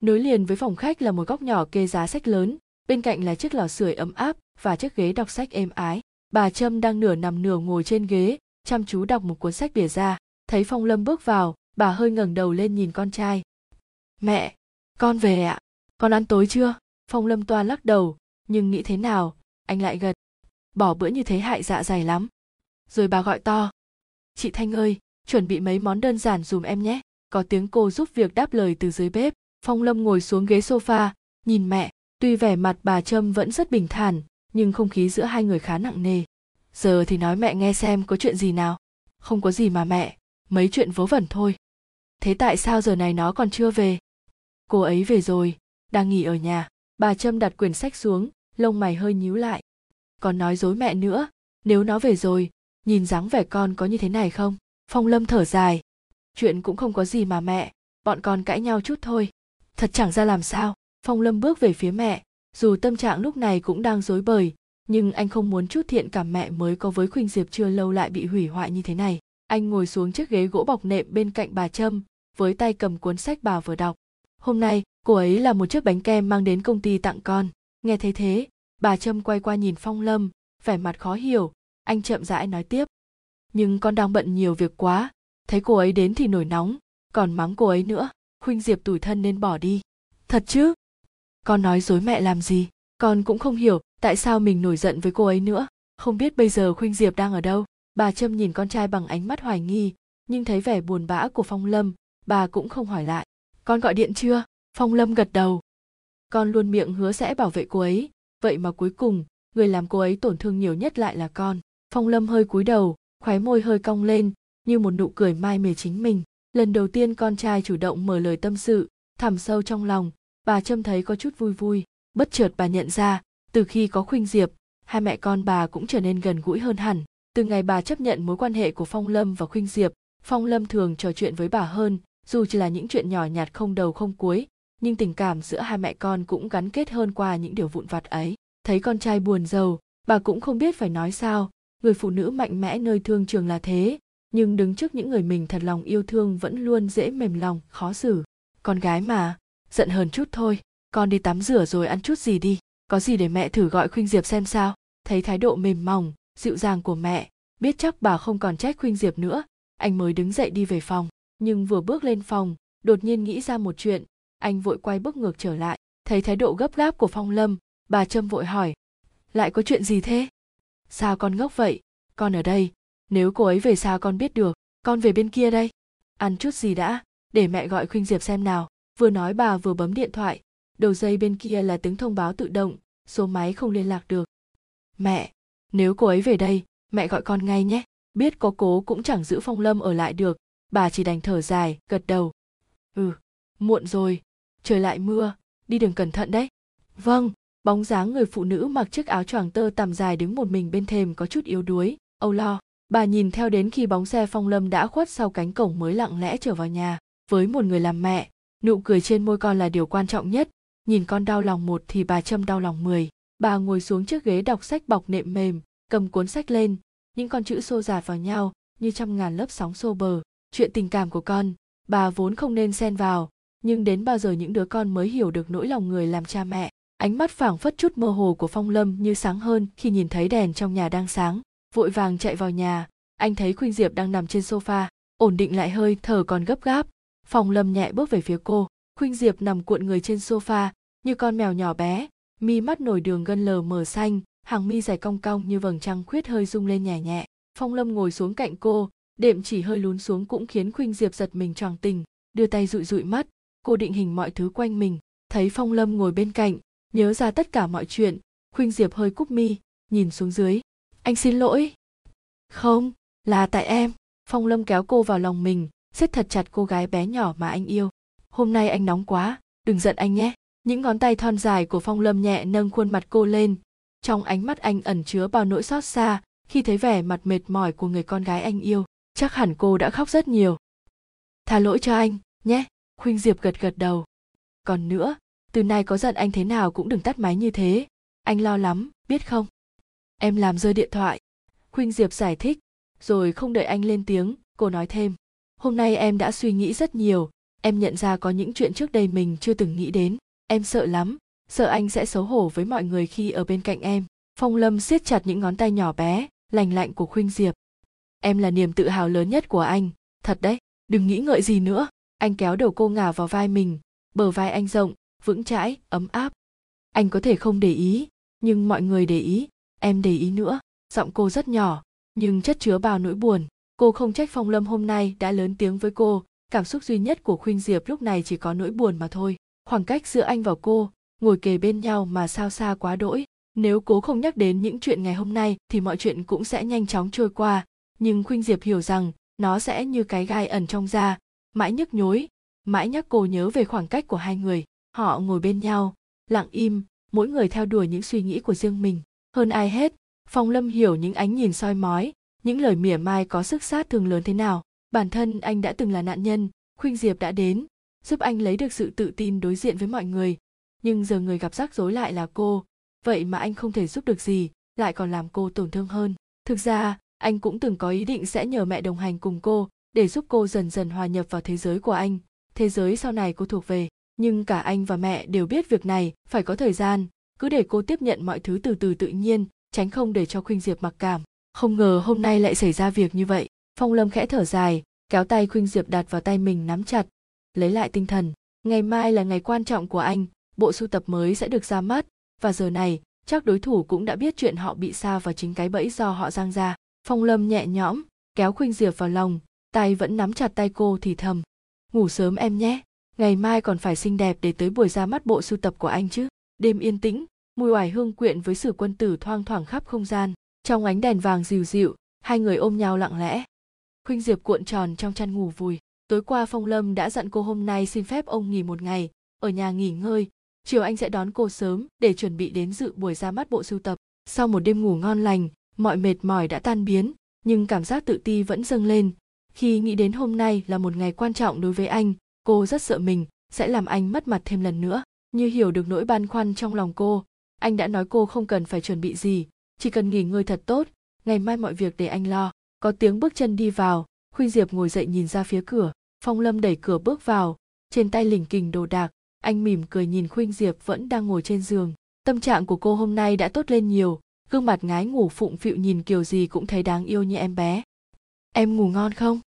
nối liền với phòng khách là một góc nhỏ kê giá sách lớn, bên cạnh là chiếc lò sưởi ấm áp và chiếc ghế đọc sách êm ái. Bà trâm đang nửa nằm nửa ngồi trên ghế, chăm chú đọc một cuốn sách bìa ra. Thấy phong lâm bước vào, bà hơi ngẩng đầu lên nhìn con trai. Mẹ, con về ạ. Con ăn tối chưa? Phong lâm toa lắc đầu, nhưng nghĩ thế nào? Anh lại gật. Bỏ bữa như thế hại dạ dày lắm. Rồi bà gọi to. Chị thanh ơi, chuẩn bị mấy món đơn giản dùm em nhé. Có tiếng cô giúp việc đáp lời từ dưới bếp phong lâm ngồi xuống ghế sofa, nhìn mẹ, tuy vẻ mặt bà trâm vẫn rất bình thản, nhưng không khí giữa hai người khá nặng nề. Giờ thì nói mẹ nghe xem có chuyện gì nào. Không có gì mà mẹ, mấy chuyện vớ vẩn thôi. Thế tại sao giờ này nó còn chưa về? Cô ấy về rồi, đang nghỉ ở nhà. Bà trâm đặt quyển sách xuống, lông mày hơi nhíu lại. Còn nói dối mẹ nữa, nếu nó về rồi, nhìn dáng vẻ con có như thế này không? Phong lâm thở dài. Chuyện cũng không có gì mà mẹ, bọn con cãi nhau chút thôi thật chẳng ra làm sao, phong lâm bước về phía mẹ. Dù tâm trạng lúc này cũng đang rối bời, nhưng anh không muốn chút thiện cảm mẹ mới có với khuynh diệp chưa lâu lại bị hủy hoại như thế này. Anh ngồi xuống chiếc ghế gỗ bọc nệm bên cạnh bà trâm, với tay cầm cuốn sách bà vừa đọc. Hôm nay, cô ấy là một chiếc bánh kem mang đến công ty tặng con. Nghe thấy thế, bà trâm quay qua nhìn phong lâm, vẻ mặt khó hiểu. Anh chậm rãi nói tiếp. Nhưng con đang bận nhiều việc quá, thấy cô ấy đến thì nổi nóng, còn mắng cô ấy nữa khuynh diệp tủi thân nên bỏ đi. Thật chứ? Con nói dối mẹ làm gì? Con cũng không hiểu tại sao mình nổi giận với cô ấy nữa. Không biết bây giờ khuynh diệp đang ở đâu? Bà trâm nhìn con trai bằng ánh mắt hoài nghi, nhưng thấy vẻ buồn bã của phong lâm, bà cũng không hỏi lại. Con gọi điện chưa? Phong lâm gật đầu. Con luôn miệng hứa sẽ bảo vệ cô ấy. Vậy mà cuối cùng, người làm cô ấy tổn thương nhiều nhất lại là con. Phong lâm hơi cúi đầu, khóe môi hơi cong lên, như một nụ cười mai mề chính mình lần đầu tiên con trai chủ động mở lời tâm sự, thẳm sâu trong lòng, bà trâm thấy có chút vui vui. Bất chợt bà nhận ra, từ khi có khuynh diệp, hai mẹ con bà cũng trở nên gần gũi hơn hẳn. Từ ngày bà chấp nhận mối quan hệ của phong lâm và khuynh diệp, phong lâm thường trò chuyện với bà hơn, dù chỉ là những chuyện nhỏ nhặt không đầu không cuối, nhưng tình cảm giữa hai mẹ con cũng gắn kết hơn qua những điều vụn vặt ấy. Thấy con trai buồn giàu, bà cũng không biết phải nói sao. Người phụ nữ mạnh mẽ nơi thương trường là thế nhưng đứng trước những người mình thật lòng yêu thương vẫn luôn dễ mềm lòng, khó xử. Con gái mà, giận hờn chút thôi, con đi tắm rửa rồi ăn chút gì đi, có gì để mẹ thử gọi khuynh diệp xem sao. Thấy thái độ mềm mỏng, dịu dàng của mẹ, biết chắc bà không còn trách khuynh diệp nữa. Anh mới đứng dậy đi về phòng, nhưng vừa bước lên phòng, đột nhiên nghĩ ra một chuyện. Anh vội quay bước ngược trở lại, thấy thái độ gấp gáp của phong lâm, bà trâm vội hỏi, lại có chuyện gì thế? Sao con ngốc vậy? Con ở đây nếu cô ấy về sao con biết được, con về bên kia đây. Ăn chút gì đã, để mẹ gọi khuynh diệp xem nào. Vừa nói bà vừa bấm điện thoại. Đầu dây bên kia là tiếng thông báo tự động, số máy không liên lạc được. Mẹ, nếu cô ấy về đây, mẹ gọi con ngay nhé. Biết có cố cũng chẳng giữ phong lâm ở lại được. Bà chỉ đành thở dài, gật đầu. Ừ muộn rồi. Trời lại mưa, đi đường cẩn thận đấy. Vâng bóng dáng người phụ nữ mặc chiếc áo choàng tơ tằm dài đứng một mình bên thềm có chút yếu đuối, âu lo bà nhìn theo đến khi bóng xe phong lâm đã khuất sau cánh cổng mới lặng lẽ trở vào nhà, với một người làm mẹ. Nụ cười trên môi con là điều quan trọng nhất. Nhìn con đau lòng một thì bà châm đau lòng mười. Bà ngồi xuống chiếc ghế đọc sách bọc nệm mềm, cầm cuốn sách lên. Những con chữ xô dạt vào nhau, như trăm ngàn lớp sóng xô bờ. Chuyện tình cảm của con, bà vốn không nên xen vào. Nhưng đến bao giờ những đứa con mới hiểu được nỗi lòng người làm cha mẹ? Ánh mắt phảng phất chút mơ hồ của phong lâm như sáng hơn khi nhìn thấy đèn trong nhà đang sáng vội vàng chạy vào nhà. Anh thấy khuynh diệp đang nằm trên sofa, ổn định lại hơi, thở còn gấp gáp. Phong lâm nhẹ bước về phía cô. Khuynh diệp nằm cuộn người trên sofa, như con mèo nhỏ bé. Mi mắt nổi đường gân lờ mờ xanh, hàng mi dài cong cong như vầng trăng khuyết hơi rung lên nhẹ nhẹ. Phong lâm ngồi xuống cạnh cô, đệm chỉ hơi lún xuống cũng khiến khuynh diệp giật mình choàng tình, đưa tay dụi dụi mắt. Cô định hình mọi thứ quanh mình, thấy phong lâm ngồi bên cạnh, nhớ ra tất cả mọi chuyện. Khuynh diệp hơi cúp mi, nhìn xuống dưới anh xin lỗi. Không, là tại em. Phong lâm kéo cô vào lòng mình, siết thật chặt cô gái bé nhỏ mà anh yêu. Hôm nay anh nóng quá, đừng giận anh nhé. Những ngón tay thon dài của phong lâm nhẹ nâng khuôn mặt cô lên. Trong ánh mắt anh ẩn chứa bao nỗi xót xa, khi thấy vẻ mặt mệt mỏi của người con gái anh yêu, chắc hẳn cô đã khóc rất nhiều. Tha lỗi cho anh, nhé. Khuynh diệp gật gật đầu. Còn nữa, từ nay có giận anh thế nào cũng đừng tắt máy như thế. Anh lo lắm, biết không? Em làm rơi điện thoại. Khuynh diệp giải thích, rồi không đợi anh lên tiếng, cô nói thêm. Hôm nay em đã suy nghĩ rất nhiều. Em nhận ra có những chuyện trước đây mình chưa từng nghĩ đến. Em sợ lắm. Sợ anh sẽ xấu hổ với mọi người khi ở bên cạnh em. Phong lâm siết chặt những ngón tay nhỏ bé, lành lạnh của khuynh diệp. Em là niềm tự hào lớn nhất của anh. Thật đấy. Đừng nghĩ ngợi gì nữa. Anh kéo đầu cô ngả vào vai mình. Bờ vai anh rộng, vững chãi, ấm áp. Anh có thể không để ý, nhưng mọi người để ý em để ý nữa, giọng cô rất nhỏ, nhưng chất chứa bao nỗi buồn. Cô không trách phong lâm hôm nay đã lớn tiếng với cô. Cảm xúc duy nhất của khuynh diệp lúc này chỉ có nỗi buồn mà thôi. Khoảng cách giữa anh và cô, ngồi kề bên nhau mà sao xa quá đỗi. Nếu cố không nhắc đến những chuyện ngày hôm nay thì mọi chuyện cũng sẽ nhanh chóng trôi qua. Nhưng khuynh diệp hiểu rằng nó sẽ như cái gai ẩn trong da. Mãi nhức nhối, mãi nhắc cô nhớ về khoảng cách của hai người. Họ ngồi bên nhau, lặng im, mỗi người theo đuổi những suy nghĩ của riêng mình hơn ai hết, phong lâm hiểu những ánh nhìn soi mói, những lời mỉa mai có sức sát thương lớn thế nào. Bản thân anh đã từng là nạn nhân, khuynh diệp đã đến, giúp anh lấy được sự tự tin đối diện với mọi người. Nhưng giờ người gặp rắc rối lại là cô, vậy mà anh không thể giúp được gì, lại còn làm cô tổn thương hơn. Thực ra, anh cũng từng có ý định sẽ nhờ mẹ đồng hành cùng cô, để giúp cô dần dần hòa nhập vào thế giới của anh. Thế giới sau này cô thuộc về, nhưng cả anh và mẹ đều biết việc này, phải có thời gian cứ để cô tiếp nhận mọi thứ từ từ tự nhiên, tránh không để cho khuynh diệp mặc cảm. Không ngờ hôm nay lại xảy ra việc như vậy. Phong lâm khẽ thở dài, kéo tay khuynh diệp đặt vào tay mình nắm chặt, lấy lại tinh thần. Ngày mai là ngày quan trọng của anh, bộ sưu tập mới sẽ được ra mắt. Và giờ này, chắc đối thủ cũng đã biết chuyện họ bị sa vào chính cái bẫy do họ giang ra. Phong lâm nhẹ nhõm, kéo khuynh diệp vào lòng, tay vẫn nắm chặt tay cô thì thầm. Ngủ sớm em nhé, ngày mai còn phải xinh đẹp để tới buổi ra mắt bộ sưu tập của anh chứ đêm yên tĩnh, mùi oải hương quyện với sử quân tử thoang thoảng khắp không gian. Trong ánh đèn vàng dịu dịu, hai người ôm nhau lặng lẽ. Khuynh diệp cuộn tròn trong chăn ngủ vùi. Tối qua phong lâm đã dặn cô hôm nay xin phép ông nghỉ một ngày, ở nhà nghỉ ngơi. Chiều anh sẽ đón cô sớm để chuẩn bị đến dự buổi ra mắt bộ sưu tập. Sau một đêm ngủ ngon lành, mọi mệt mỏi đã tan biến, nhưng cảm giác tự ti vẫn dâng lên. Khi nghĩ đến hôm nay là một ngày quan trọng đối với anh, cô rất sợ mình sẽ làm anh mất mặt thêm lần nữa như hiểu được nỗi băn khoăn trong lòng cô, anh đã nói cô không cần phải chuẩn bị gì, chỉ cần nghỉ ngơi thật tốt, ngày mai mọi việc để anh lo. Có tiếng bước chân đi vào, khuynh diệp ngồi dậy nhìn ra phía cửa, phong lâm đẩy cửa bước vào. Trên tay lỉnh kình đồ đạc, anh mỉm cười nhìn khuynh diệp vẫn đang ngồi trên giường. Tâm trạng của cô hôm nay đã tốt lên nhiều, gương mặt ngái ngủ phụng phịu nhìn kiểu gì cũng thấy đáng yêu như em bé. Em ngủ ngon không?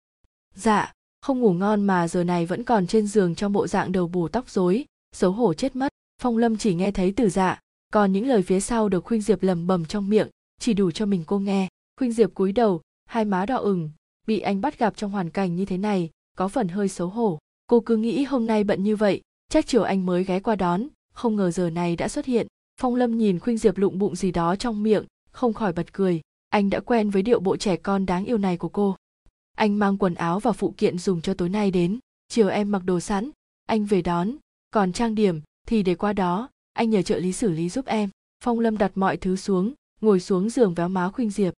Dạ không ngủ ngon mà giờ này vẫn còn trên giường trong bộ dạng đầu bù tóc rối xấu hổ chết mất. Phong lâm chỉ nghe thấy từ dạ còn những lời phía sau được khuynh diệp lầm bầm trong miệng, chỉ đủ cho mình cô nghe. Khuynh diệp cúi đầu, hai má đỏ ửng, bị anh bắt gặp trong hoàn cảnh như thế này, có phần hơi xấu hổ. Cô cứ nghĩ hôm nay bận như vậy, chắc chiều anh mới ghé qua đón, không ngờ giờ này đã xuất hiện. Phong lâm nhìn khuynh diệp lụng bụng gì đó trong miệng, không khỏi bật cười. Anh đã quen với điệu bộ trẻ con đáng yêu này của cô. Anh mang quần áo và phụ kiện dùng cho tối nay đến. Chiều em mặc đồ sẵn, anh về đón còn trang điểm, thì để qua đó, anh nhờ trợ lý xử lý giúp em. Phong lâm đặt mọi thứ xuống, ngồi xuống giường véo má khuynh diệp.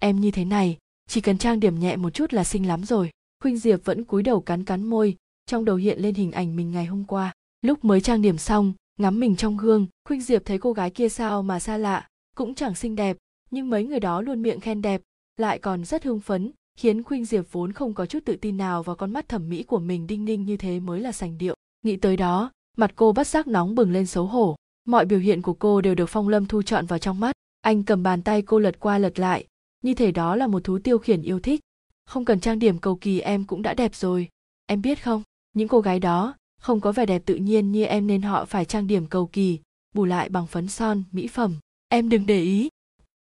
Em như thế này, chỉ cần trang điểm nhẹ một chút là xinh lắm rồi. Khuynh diệp vẫn cúi đầu cắn cắn môi, trong đầu hiện lên hình ảnh mình ngày hôm qua. Lúc mới trang điểm xong, ngắm mình trong gương, khuynh diệp thấy cô gái kia sao mà xa lạ, cũng chẳng xinh đẹp, nhưng mấy người đó luôn miệng khen đẹp, lại còn rất hưng phấn, khiến khuynh diệp vốn không có chút tự tin nào vào con mắt thẩm mỹ của mình đinh ninh như thế mới là sành điệu nghĩ tới đó, mặt cô bắt giác nóng bừng lên xấu hổ. Mọi biểu hiện của cô đều được phong lâm thu chọn vào trong mắt. Anh cầm bàn tay cô lật qua lật lại, như thể đó là một thú tiêu khiển yêu thích. Không cần trang điểm cầu kỳ em cũng đã đẹp rồi. Em biết không, những cô gái đó không có vẻ đẹp tự nhiên như em nên họ phải trang điểm cầu kỳ, bù lại bằng phấn son, mỹ phẩm. Em đừng để ý.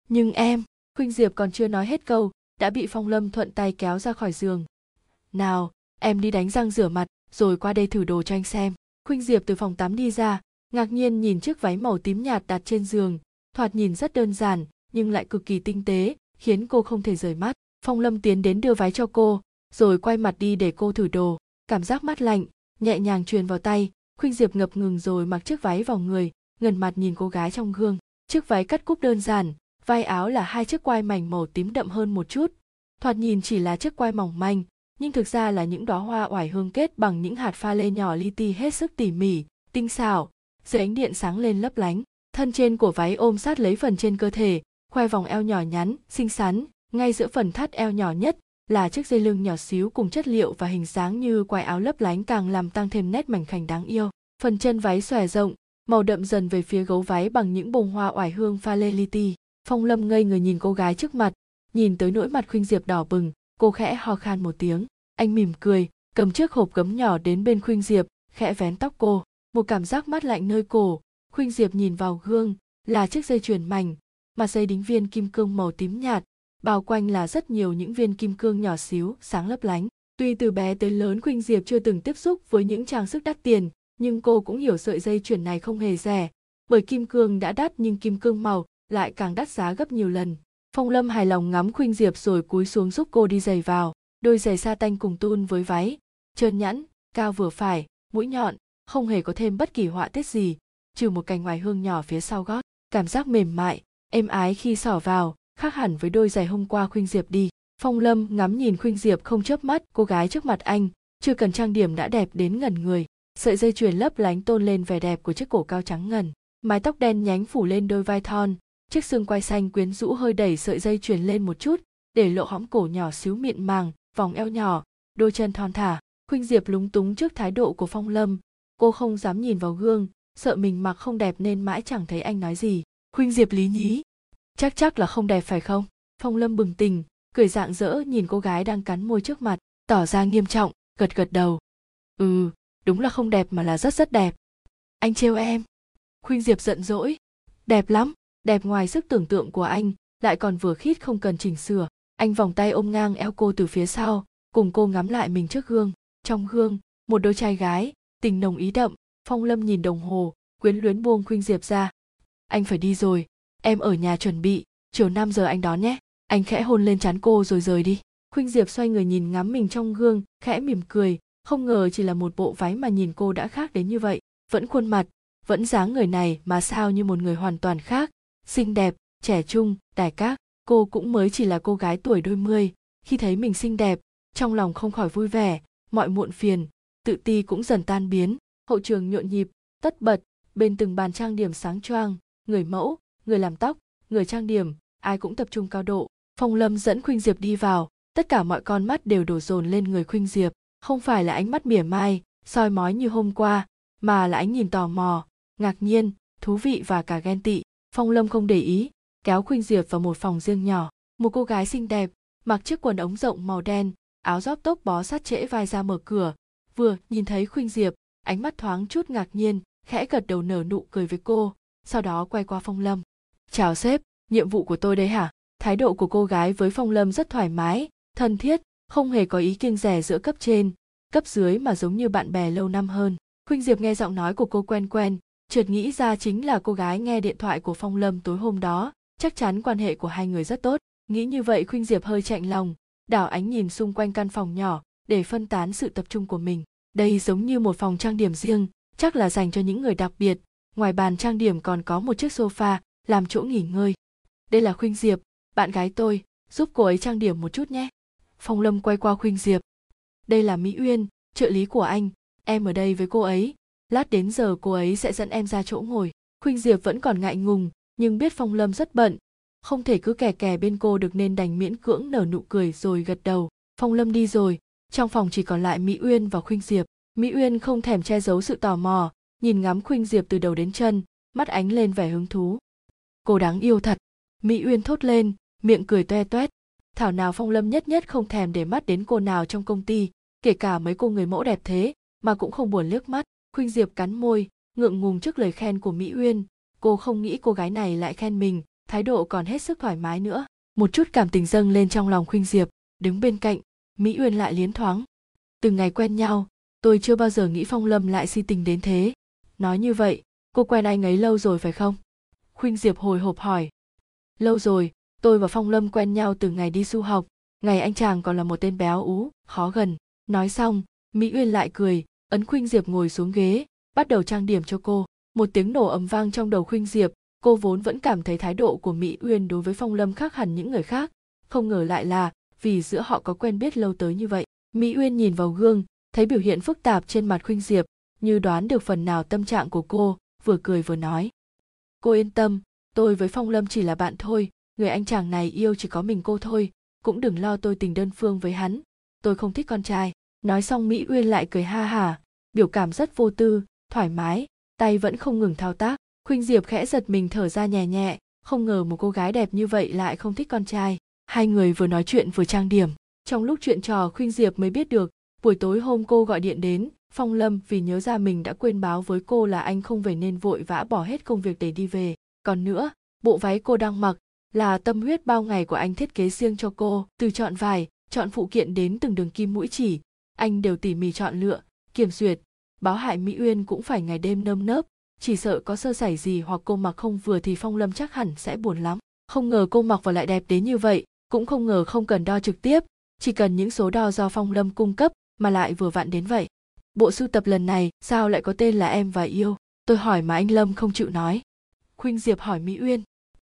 Nhưng em, khuynh diệp còn chưa nói hết câu, đã bị phong lâm thuận tay kéo ra khỏi giường. Nào, em đi đánh răng rửa mặt rồi qua đây thử đồ cho anh xem. Khuynh diệp từ phòng tắm đi ra, ngạc nhiên nhìn chiếc váy màu tím nhạt đặt trên giường. Thoạt nhìn rất đơn giản, nhưng lại cực kỳ tinh tế, khiến cô không thể rời mắt. Phong lâm tiến đến đưa váy cho cô, rồi quay mặt đi để cô thử đồ. Cảm giác mát lạnh, nhẹ nhàng truyền vào tay. Khuynh diệp ngập ngừng rồi mặc chiếc váy vào người, ngần mặt nhìn cô gái trong gương. Chiếc váy cắt cúp đơn giản, vai áo là hai chiếc quai mảnh màu tím đậm hơn một chút. Thoạt nhìn chỉ là chiếc quai mỏng manh nhưng thực ra là những đóa hoa oải hương kết bằng những hạt pha lê nhỏ li ti hết sức tỉ mỉ, tinh xảo, dưới ánh điện sáng lên lấp lánh. Thân trên của váy ôm sát lấy phần trên cơ thể, khoe vòng eo nhỏ nhắn, xinh xắn, ngay giữa phần thắt eo nhỏ nhất, là chiếc dây lưng nhỏ xíu cùng chất liệu và hình dáng như quai áo lấp lánh càng làm tăng thêm nét mảnh khảnh đáng yêu. Phần chân váy xòe rộng, màu đậm dần về phía gấu váy bằng những bông hoa oải hương pha lê li ti. Phong lâm ngây người nhìn cô gái trước mặt, nhìn tới nỗi mặt khuynh diệp đỏ bừng, cô khẽ ho khan một tiếng anh mỉm cười, cầm chiếc hộp gấm nhỏ đến bên khuynh diệp, khẽ vén tóc cô. Một cảm giác mát lạnh nơi cổ. Khuynh diệp nhìn vào gương, là chiếc dây chuyền mảnh, mà dây đính viên kim cương màu tím nhạt, bao quanh là rất nhiều những viên kim cương nhỏ xíu, sáng lấp lánh. Tuy từ bé tới lớn khuynh diệp chưa từng tiếp xúc với những trang sức đắt tiền, nhưng cô cũng hiểu sợi dây chuyền này không hề rẻ. Bởi kim cương đã đắt nhưng kim cương màu lại càng đắt giá gấp nhiều lần. Phong lâm hài lòng ngắm khuynh diệp rồi cúi xuống giúp cô đi giày vào đôi giày sa tanh cùng tun với váy, trơn nhẵn, cao vừa phải, mũi nhọn, không hề có thêm bất kỳ họa tiết gì, trừ một cành ngoài hương nhỏ phía sau gót. Cảm giác mềm mại, êm ái khi xỏ vào, khác hẳn với đôi giày hôm qua khuynh diệp đi. Phong lâm ngắm nhìn khuynh diệp không chớp mắt, cô gái trước mặt anh, chưa cần trang điểm đã đẹp đến ngẩn người. Sợi dây chuyền lấp lánh tôn lên vẻ đẹp của chiếc cổ cao trắng ngần. Mái tóc đen nhánh phủ lên đôi vai thon, chiếc xương quai xanh quyến rũ hơi đẩy sợi dây chuyền lên một chút, để lộ hõm cổ nhỏ xíu mịn màng vòng eo nhỏ, đôi chân thon thả, khuynh diệp lúng túng trước thái độ của phong lâm. Cô không dám nhìn vào gương, sợ mình mặc không đẹp nên mãi chẳng thấy anh nói gì. Khuynh diệp lý nhí chắc chắc là không đẹp phải không? Phong lâm bừng tỉnh, cười rạng rỡ nhìn cô gái đang cắn môi trước mặt, tỏ ra nghiêm trọng, gật gật đầu. Ừ đúng là không đẹp mà là rất rất đẹp. Anh trêu em. Khuynh diệp giận dỗi, đẹp lắm, đẹp ngoài sức tưởng tượng của anh, lại còn vừa khít không cần chỉnh sửa anh vòng tay ôm ngang eo cô từ phía sau, cùng cô ngắm lại mình trước gương. Trong gương, một đôi trai gái, tình nồng ý đậm, phong lâm nhìn đồng hồ, quyến luyến buông khuynh diệp ra. Anh phải đi rồi, em ở nhà chuẩn bị, chiều 5 giờ anh đón nhé. Anh khẽ hôn lên trán cô rồi rời đi. Khuynh diệp xoay người nhìn ngắm mình trong gương, khẽ mỉm cười, không ngờ chỉ là một bộ váy mà nhìn cô đã khác đến như vậy. Vẫn khuôn mặt, vẫn dáng người này mà sao như một người hoàn toàn khác, xinh đẹp, trẻ trung đài các cô cũng mới chỉ là cô gái tuổi đôi mươi. Khi thấy mình xinh đẹp, trong lòng không khỏi vui vẻ, mọi muộn phiền, tự ti cũng dần tan biến. Hậu trường nhộn nhịp, tất bật, bên từng bàn trang điểm sáng choang, người mẫu, người làm tóc, người trang điểm, ai cũng tập trung cao độ. Phong lâm dẫn khuynh diệp đi vào, tất cả mọi con mắt đều đổ dồn lên người khuynh diệp. Không phải là ánh mắt mỉa mai, soi mói như hôm qua, mà là ánh nhìn tò mò, ngạc nhiên, thú vị và cả ghen tị. Phong lâm không để ý kéo khuynh diệp vào một phòng riêng nhỏ. Một cô gái xinh đẹp, mặc chiếc quần ống rộng màu đen, áo gióp tốc bó sát trễ vai ra mở cửa. Vừa nhìn thấy khuynh diệp, ánh mắt thoáng chút ngạc nhiên, khẽ gật đầu nở nụ cười với cô, sau đó quay qua phong lâm. Chào sếp, nhiệm vụ của tôi đấy hả? Thái độ của cô gái với phong lâm rất thoải mái, thân thiết, không hề có ý kiêng rẻ giữa cấp trên, cấp dưới mà giống như bạn bè lâu năm hơn. Khuynh diệp nghe giọng nói của cô quen quen, chợt nghĩ ra chính là cô gái nghe điện thoại của phong lâm tối hôm đó chắc chắn quan hệ của hai người rất tốt. Nghĩ như vậy, khuynh diệp hơi chạnh lòng. Đảo ánh nhìn xung quanh căn phòng nhỏ để phân tán sự tập trung của mình. Đây giống như một phòng trang điểm riêng, chắc là dành cho những người đặc biệt. Ngoài bàn trang điểm còn có một chiếc sofa làm chỗ nghỉ ngơi. Đây là khuynh diệp. Bạn gái tôi, giúp cô ấy trang điểm một chút nhé. Phong lâm quay qua khuynh diệp. Đây là mỹ uyên, trợ lý của anh. Em ở đây với cô ấy. Lát đến giờ cô ấy sẽ dẫn em ra chỗ ngồi. Khuynh diệp vẫn còn ngại ngùng nhưng biết phong lâm rất bận. Không thể cứ kè kè bên cô được nên đành miễn cưỡng nở nụ cười rồi gật đầu. Phong lâm đi rồi. Trong phòng chỉ còn lại mỹ uyên và khuynh diệp. Mỹ uyên không thèm che giấu sự tò mò, nhìn ngắm khuynh diệp từ đầu đến chân, mắt ánh lên vẻ hứng thú. Cô đáng yêu thật. Mỹ uyên thốt lên, miệng cười toe toét. Thảo nào phong lâm nhất nhất không thèm để mắt đến cô nào trong công ty, kể cả mấy cô người mẫu đẹp thế, mà cũng không buồn liếc mắt. Khuynh diệp cắn môi, ngượng ngùng trước lời khen của mỹ uyên cô không nghĩ cô gái này lại khen mình, thái độ còn hết sức thoải mái nữa. Một chút cảm tình dâng lên trong lòng khuynh diệp, đứng bên cạnh, mỹ uyên lại liến thoáng. Từng ngày quen nhau, tôi chưa bao giờ nghĩ phong lâm lại si tình đến thế. Nói như vậy, cô quen anh ấy lâu rồi phải không? Khuynh diệp hồi hộp hỏi. Lâu rồi, tôi và phong lâm quen nhau từ ngày đi du học, ngày anh chàng còn là một tên béo ú, khó gần. Nói xong, mỹ uyên lại cười, ấn khuynh diệp ngồi xuống ghế, bắt đầu trang điểm cho cô một tiếng nổ ầm vang trong đầu khuynh diệp, cô vốn vẫn cảm thấy thái độ của mỹ uyên đối với phong lâm khác hẳn những người khác. Không ngờ lại là, vì giữa họ có quen biết lâu tới như vậy, mỹ uyên nhìn vào gương, thấy biểu hiện phức tạp trên mặt khuynh diệp, như đoán được phần nào tâm trạng của cô, vừa cười vừa nói. Cô yên tâm, tôi với phong lâm chỉ là bạn thôi, người anh chàng này yêu chỉ có mình cô thôi, cũng đừng lo tôi tình đơn phương với hắn, tôi không thích con trai. Nói xong mỹ uyên lại cười ha hả, biểu cảm rất vô tư, thoải mái tay vẫn không ngừng thao tác. Khuynh diệp khẽ giật mình thở ra nhẹ nhẹ, không ngờ một cô gái đẹp như vậy lại không thích con trai. Hai người vừa nói chuyện vừa trang điểm. Trong lúc chuyện trò, khuynh diệp mới biết được, buổi tối hôm cô gọi điện đến, phong lâm vì nhớ ra mình đã quên báo với cô là anh không về nên vội vã bỏ hết công việc để đi về. Còn nữa, bộ váy cô đang mặc là tâm huyết bao ngày của anh thiết kế riêng cho cô. Từ chọn vải, chọn phụ kiện đến từng đường kim mũi chỉ, anh đều tỉ mỉ chọn lựa, kiểm duyệt báo hại mỹ uyên cũng phải ngày đêm nơm nớp. Chỉ sợ có sơ sẩy gì hoặc cô mặc không vừa thì phong lâm chắc hẳn sẽ buồn lắm. Không ngờ cô mặc vào lại đẹp đến như vậy, cũng không ngờ không cần đo trực tiếp. Chỉ cần những số đo do phong lâm cung cấp mà lại vừa vặn đến vậy. Bộ sưu tập lần này, sao lại có tên là em và yêu? Tôi hỏi mà anh lâm không chịu nói. Khuynh diệp hỏi mỹ uyên.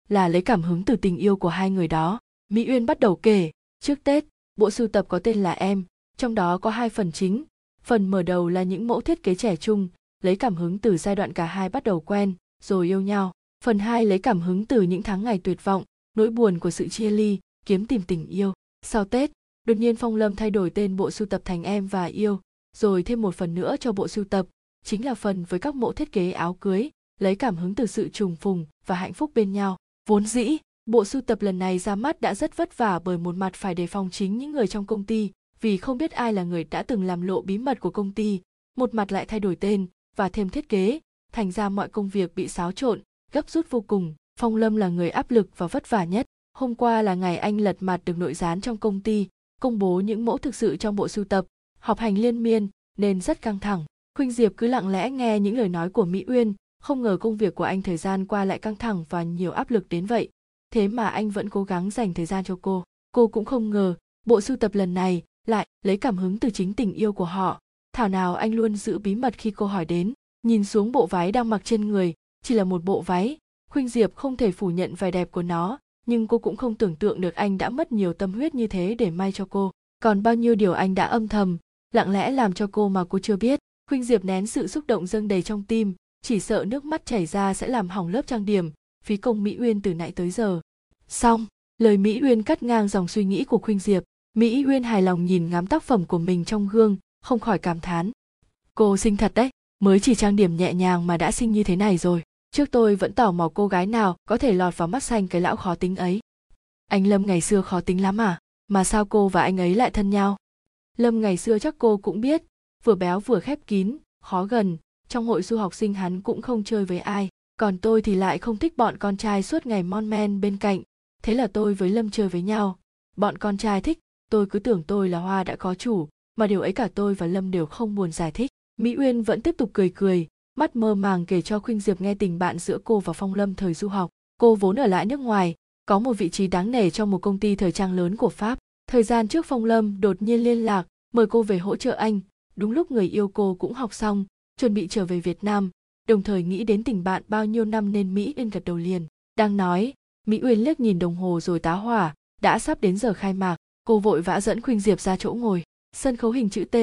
Là lấy cảm hứng từ tình yêu của hai người đó. Mỹ uyên bắt đầu kể. Trước tết, bộ sưu tập có tên là em. Trong đó có hai phần chính phần mở đầu là những mẫu thiết kế trẻ trung, lấy cảm hứng từ giai đoạn cả hai bắt đầu quen, rồi yêu nhau. Phần hai lấy cảm hứng từ những tháng ngày tuyệt vọng, nỗi buồn của sự chia ly, kiếm tìm tình yêu. Sau tết, đột nhiên phong lâm thay đổi tên bộ sưu tập thành em và yêu, rồi thêm một phần nữa cho bộ sưu tập, chính là phần với các mẫu thiết kế áo cưới, lấy cảm hứng từ sự trùng phùng và hạnh phúc bên nhau. Vốn dĩ, bộ sưu tập lần này ra mắt đã rất vất vả bởi một mặt phải đề phòng chính những người trong công ty vì không biết ai là người đã từng làm lộ bí mật của công ty, một mặt lại thay đổi tên và thêm thiết kế, thành ra mọi công việc bị xáo trộn, gấp rút vô cùng. Phong lâm là người áp lực và vất vả nhất. Hôm qua là ngày anh lật mặt được nội gián trong công ty, công bố những mẫu thực sự trong bộ sưu tập họp hành liên miên, nên rất căng thẳng. Khuynh diệp cứ lặng lẽ nghe những lời nói của mỹ uyên, không ngờ công việc của anh thời gian qua lại căng thẳng và nhiều áp lực đến vậy. Thế mà anh vẫn cố gắng dành thời gian cho cô. Cô cũng không ngờ, bộ sưu tập lần này lại, lấy cảm hứng từ chính tình yêu của họ. Thảo nào anh luôn giữ bí mật khi cô hỏi đến, nhìn xuống bộ váy đang mặc trên người, chỉ là một bộ váy. Khuynh diệp không thể phủ nhận vẻ đẹp của nó, nhưng cô cũng không tưởng tượng được anh đã mất nhiều tâm huyết như thế để may cho cô. Còn bao nhiêu điều anh đã âm thầm, lặng lẽ làm cho cô mà cô chưa biết. Khuynh diệp nén sự xúc động dâng đầy trong tim, chỉ sợ nước mắt chảy ra sẽ làm hỏng lớp trang điểm. Phí công mỹ uyên từ nãy tới giờ. Xong, lời mỹ uyên cắt ngang dòng suy nghĩ của khuynh diệp mỹ uyên hài lòng nhìn ngắm tác phẩm của mình trong gương, không khỏi cảm thán. Cô xinh thật đấy, mới chỉ trang điểm nhẹ nhàng mà đã xinh như thế này rồi. Trước tôi vẫn tò mò cô gái nào có thể lọt vào mắt xanh cái lão khó tính ấy. Anh lâm ngày xưa khó tính lắm à? Mà sao cô và anh ấy lại thân nhau? Lâm ngày xưa chắc cô cũng biết, vừa béo vừa khép kín, khó gần. Trong hội du học sinh hắn cũng không chơi với ai. Còn tôi thì lại không thích bọn con trai suốt ngày mon men bên cạnh. Thế là tôi với lâm chơi với nhau. Bọn con trai thích tôi cứ tưởng tôi là hoa đã có chủ, mà điều ấy cả tôi và lâm đều không buồn giải thích. Mỹ uyên vẫn tiếp tục cười cười, mắt mơ màng kể cho khuynh diệp nghe tình bạn giữa cô và phong lâm thời du học. Cô vốn ở lại nước ngoài, có một vị trí đáng nể trong một công ty thời trang lớn của pháp. Thời gian trước phong lâm đột nhiên liên lạc, mời cô về hỗ trợ anh. Đúng lúc người yêu cô cũng học xong, chuẩn bị trở về việt nam, đồng thời nghĩ đến tình bạn bao nhiêu năm nên mỹ uyên gật đầu liền. Đang nói, mỹ uyên liếc nhìn đồng hồ rồi tá hỏa, đã sắp đến giờ khai mạc cô vội vã dẫn khuynh diệp ra chỗ ngồi. Sân khấu hình chữ t,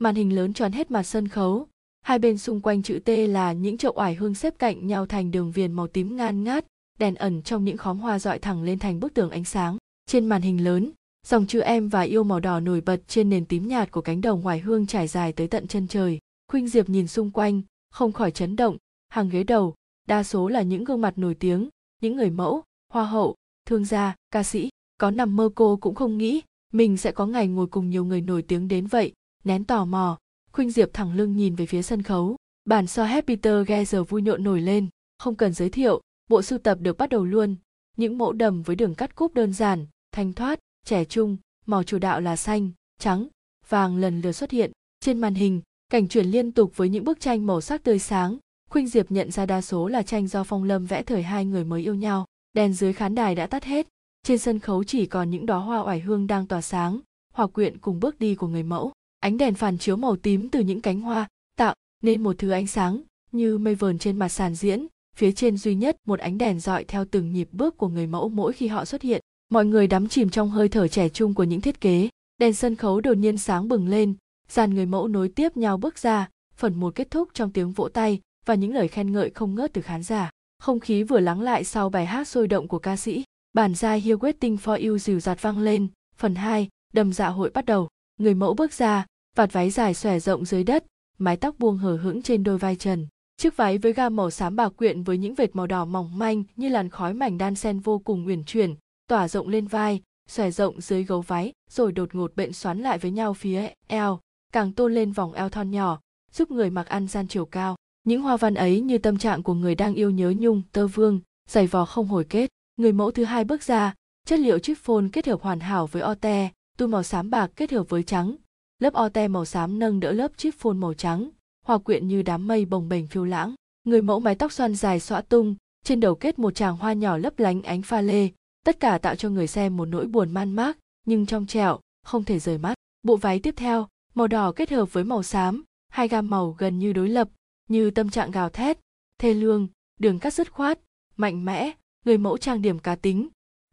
màn hình lớn tròn hết mặt sân khấu. Hai bên xung quanh chữ t là những chậu oải hương xếp cạnh nhau thành đường viền màu tím ngan ngát, đèn ẩn trong những khóm hoa dọi thẳng lên thành bức tường ánh sáng. Trên màn hình lớn, dòng chữ em và yêu màu đỏ nổi bật trên nền tím nhạt của cánh đồng hoài hương trải dài tới tận chân trời. Khuynh diệp nhìn xung quanh, không khỏi chấn động. Hàng ghế đầu, đa số là những gương mặt nổi tiếng, những người mẫu, hoa hậu, thương gia, ca sĩ. Có nằm mơ cô cũng không nghĩ mình sẽ có ngày ngồi cùng nhiều người nổi tiếng đến vậy, nén tò mò. Khuynh diệp thẳng lưng nhìn về phía sân khấu. Bản so happy peter giờ vui nhộn nổi lên. Không cần giới thiệu, bộ sưu tập được bắt đầu luôn. Những mẫu đầm với đường cắt cúp đơn giản, thanh thoát, trẻ trung, màu chủ đạo là xanh, trắng, vàng lần lượt xuất hiện. Trên màn hình, cảnh chuyển liên tục với những bức tranh màu sắc tươi sáng. Khuynh diệp nhận ra đa số là tranh do phong lâm vẽ thời hai người mới yêu nhau. Đèn dưới khán đài đã tắt hết trên sân khấu chỉ còn những đóa hoa oải hương đang tỏa sáng, hòa quyện cùng bước đi của người mẫu. Ánh đèn phản chiếu màu tím từ những cánh hoa, tạo nên một thứ ánh sáng như mây vờn trên mặt sàn diễn. Phía trên duy nhất, một ánh đèn dọi theo từng nhịp bước của người mẫu mỗi khi họ xuất hiện. Mọi người đắm chìm trong hơi thở trẻ trung của những thiết kế. Đèn sân khấu đột nhiên sáng bừng lên, dàn người mẫu nối tiếp nhau bước ra. Phần một kết thúc trong tiếng vỗ tay và những lời khen ngợi không ngớt từ khán giả. Không khí vừa lắng lại sau bài hát sôi động của ca sĩ bản giai Here Waiting for You dìu dạt vang lên Phần 2, đầm dạ hội bắt đầu. Người mẫu bước ra, vạt váy dài xòe rộng dưới đất, mái tóc buông hờ hững trên đôi vai trần. Chiếc váy với gam màu xám bạc quyện với những vệt màu đỏ mỏng manh như làn khói mảnh đan sen vô cùng uyển chuyển, tỏa rộng lên vai, xòe rộng dưới gấu váy, rồi đột ngột bệnh xoắn lại với nhau phía eo, càng tôn lên vòng eo thon nhỏ, giúp người mặc ăn gian chiều cao. Những hoa văn ấy như tâm trạng của người đang yêu nhớ nhung, tơ vương, giày vò không hồi kết. Người mẫu thứ hai bước ra, chất liệu chiffon kết hợp hoàn hảo với ote, tu màu xám bạc kết hợp với trắng. Lớp ote màu xám nâng đỡ lớp chiffon màu trắng, hòa quyện như đám mây bồng bềnh phiêu lãng. Người mẫu mái tóc xoăn dài xõa tung, trên đầu kết một tràng hoa nhỏ lấp lánh ánh pha lê, tất cả tạo cho người xem một nỗi buồn man mác, nhưng trong trẻo, không thể rời mắt. Bộ váy tiếp theo, màu đỏ kết hợp với màu xám, hai gam màu gần như đối lập, như tâm trạng gào thét, thê lương, đường cắt dứt khoát, mạnh mẽ, người mẫu trang điểm cá tính,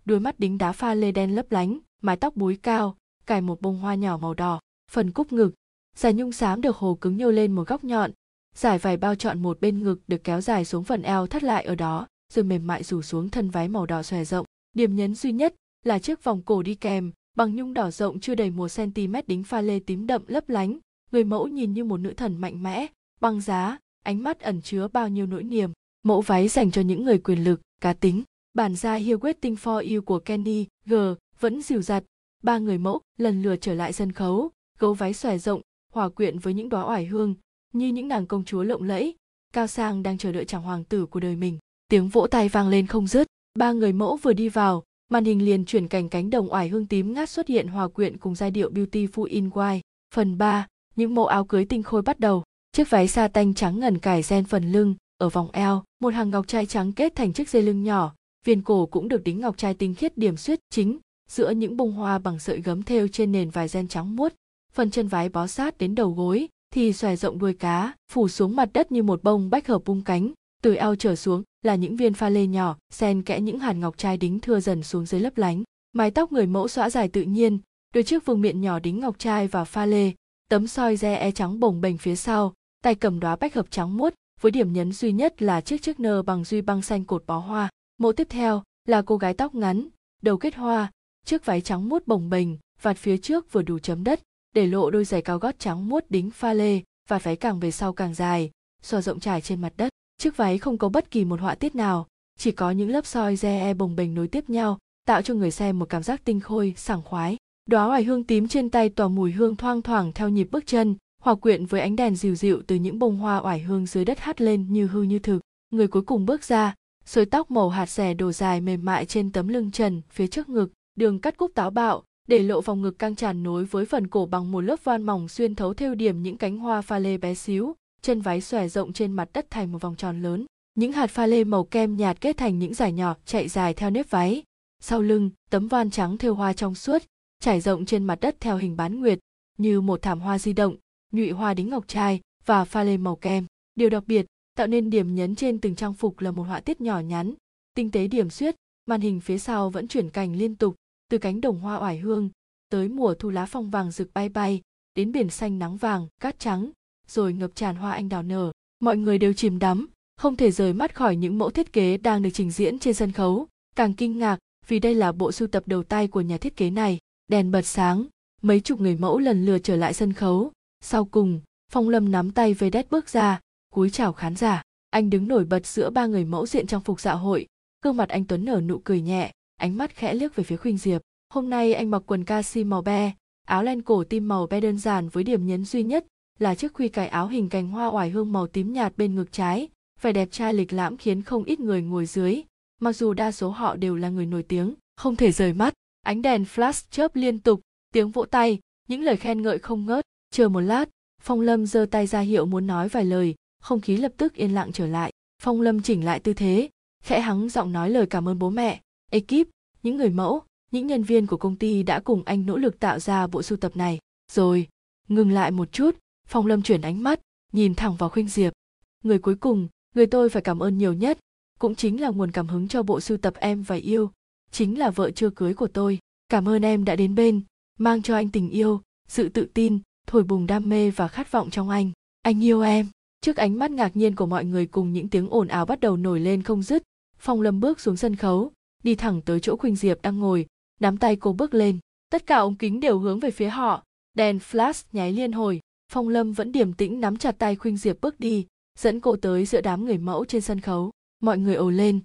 đôi mắt đính đá pha lê đen lấp lánh, mái tóc búi cao, cài một bông hoa nhỏ màu đỏ, phần cúc ngực, giải nhung xám được hồ cứng nhô lên một góc nhọn, giải vải bao trọn một bên ngực được kéo dài xuống phần eo thắt lại ở đó, rồi mềm mại rủ xuống thân váy màu đỏ xòe rộng. Điểm nhấn duy nhất là chiếc vòng cổ đi kèm, bằng nhung đỏ rộng chưa đầy một cm đính pha lê tím đậm lấp lánh, người mẫu nhìn như một nữ thần mạnh mẽ, băng giá, ánh mắt ẩn chứa bao nhiêu nỗi niềm. Mẫu váy dành cho những người quyền lực, cá tính. Bản ra Here Waiting for You của Kenny G vẫn dìu dặt. Ba người mẫu lần lượt trở lại sân khấu, gấu váy xòe rộng, hòa quyện với những đóa oải hương, như những nàng công chúa lộng lẫy, cao sang đang chờ đợi chàng hoàng tử của đời mình. Tiếng vỗ tay vang lên không dứt. Ba người mẫu vừa đi vào, màn hình liền chuyển cảnh cánh đồng oải hương tím ngát xuất hiện hòa quyện cùng giai điệu Beautiful in White. Phần 3, những mẫu áo cưới tinh khôi bắt đầu. Chiếc váy sa tanh trắng ngần cài ren phần lưng, ở vòng eo, một hàng ngọc trai trắng kết thành chiếc dây lưng nhỏ, viên cổ cũng được đính ngọc trai tinh khiết điểm xuyết chính giữa những bông hoa bằng sợi gấm thêu trên nền vải ren trắng muốt. Phần chân váy bó sát đến đầu gối, thì xòe rộng đuôi cá, phủ xuống mặt đất như một bông bách hợp bung cánh, từ eo trở xuống là những viên pha lê nhỏ, xen kẽ những hạt ngọc trai đính thưa dần xuống dưới lấp lánh. Mái tóc người mẫu xõa dài tự nhiên, đôi chiếc vương miện nhỏ đính ngọc trai và pha lê, tấm soi re e trắng bồng bềnh phía sau, tay cầm đóa bách hợp trắng muốt, với điểm nhấn duy nhất là chiếc chiếc nơ bằng duy băng xanh cột bó hoa. Mẫu tiếp theo là cô gái tóc ngắn, đầu kết hoa, chiếc váy trắng muốt bồng bềnh, vạt phía trước vừa đủ chấm đất, để lộ đôi giày cao gót trắng muốt đính pha lê, vạt váy càng về sau càng dài, xòa rộng trải trên mặt đất. Chiếc váy không có bất kỳ một họa tiết nào, chỉ có những lớp soi re e bồng bềnh nối tiếp nhau, tạo cho người xem một cảm giác tinh khôi, sảng khoái. Đóa hoài hương tím trên tay tỏa mùi hương thoang thoảng theo nhịp bước chân, hòa quyện với ánh đèn dịu dịu từ những bông hoa oải hương dưới đất hắt lên như hư như thực. Người cuối cùng bước ra, sợi tóc màu hạt rẻ đổ dài mềm mại trên tấm lưng trần phía trước ngực, đường cắt cúc táo bạo, để lộ vòng ngực căng tràn nối với phần cổ bằng một lớp van mỏng xuyên thấu thêu điểm những cánh hoa pha lê bé xíu, chân váy xòe rộng trên mặt đất thành một vòng tròn lớn. Những hạt pha lê màu kem nhạt kết thành những dải nhỏ chạy dài theo nếp váy. Sau lưng, tấm van trắng thêu hoa trong suốt, trải rộng trên mặt đất theo hình bán nguyệt, như một thảm hoa di động, nhụy hoa đính ngọc trai và pha lê màu kem. Điều đặc biệt, tạo nên điểm nhấn trên từng trang phục là một họa tiết nhỏ nhắn, tinh tế điểm xuyết, màn hình phía sau vẫn chuyển cảnh liên tục, từ cánh đồng hoa oải hương, tới mùa thu lá phong vàng rực bay bay, đến biển xanh nắng vàng, cát trắng, rồi ngập tràn hoa anh đào nở. Mọi người đều chìm đắm, không thể rời mắt khỏi những mẫu thiết kế đang được trình diễn trên sân khấu. Càng kinh ngạc vì đây là bộ sưu tập đầu tay của nhà thiết kế này. Đèn bật sáng, mấy chục người mẫu lần lượt trở lại sân khấu. Sau cùng, Phong Lâm nắm tay về đét bước ra, cúi chào khán giả. Anh đứng nổi bật giữa ba người mẫu diện trong phục dạ hội, gương mặt anh Tuấn nở nụ cười nhẹ, ánh mắt khẽ liếc về phía Khuynh Diệp. Hôm nay anh mặc quần ca si màu be, áo len cổ tim màu be đơn giản với điểm nhấn duy nhất là chiếc khuy cài áo hình cành hoa oải hương màu tím nhạt bên ngực trái, vẻ đẹp trai lịch lãm khiến không ít người ngồi dưới, mặc dù đa số họ đều là người nổi tiếng, không thể rời mắt, ánh đèn flash chớp liên tục, tiếng vỗ tay, những lời khen ngợi không ngớt, chờ một lát, Phong Lâm giơ tay ra hiệu muốn nói vài lời, không khí lập tức yên lặng trở lại. Phong Lâm chỉnh lại tư thế, khẽ hắng giọng nói lời cảm ơn bố mẹ, ekip, những người mẫu, những nhân viên của công ty đã cùng anh nỗ lực tạo ra bộ sưu tập này. Rồi, ngừng lại một chút, Phong Lâm chuyển ánh mắt, nhìn thẳng vào Khuynh Diệp. Người cuối cùng, người tôi phải cảm ơn nhiều nhất, cũng chính là nguồn cảm hứng cho bộ sưu tập em và yêu, chính là vợ chưa cưới của tôi. Cảm ơn em đã đến bên, mang cho anh tình yêu, sự tự tin, thổi bùng đam mê và khát vọng trong anh. Anh yêu em. Trước ánh mắt ngạc nhiên của mọi người cùng những tiếng ồn ào bắt đầu nổi lên không dứt, Phong Lâm bước xuống sân khấu, đi thẳng tới chỗ Khuynh Diệp đang ngồi, nắm tay cô bước lên. tất cả ống kính đều hướng về phía họ đèn flash nháy liên hồi phong lâm vẫn điềm tĩnh nắm chặt tay khuynh diệp bước đi dẫn cô tới giữa đám người mẫu trên sân khấu mọi người ồ lên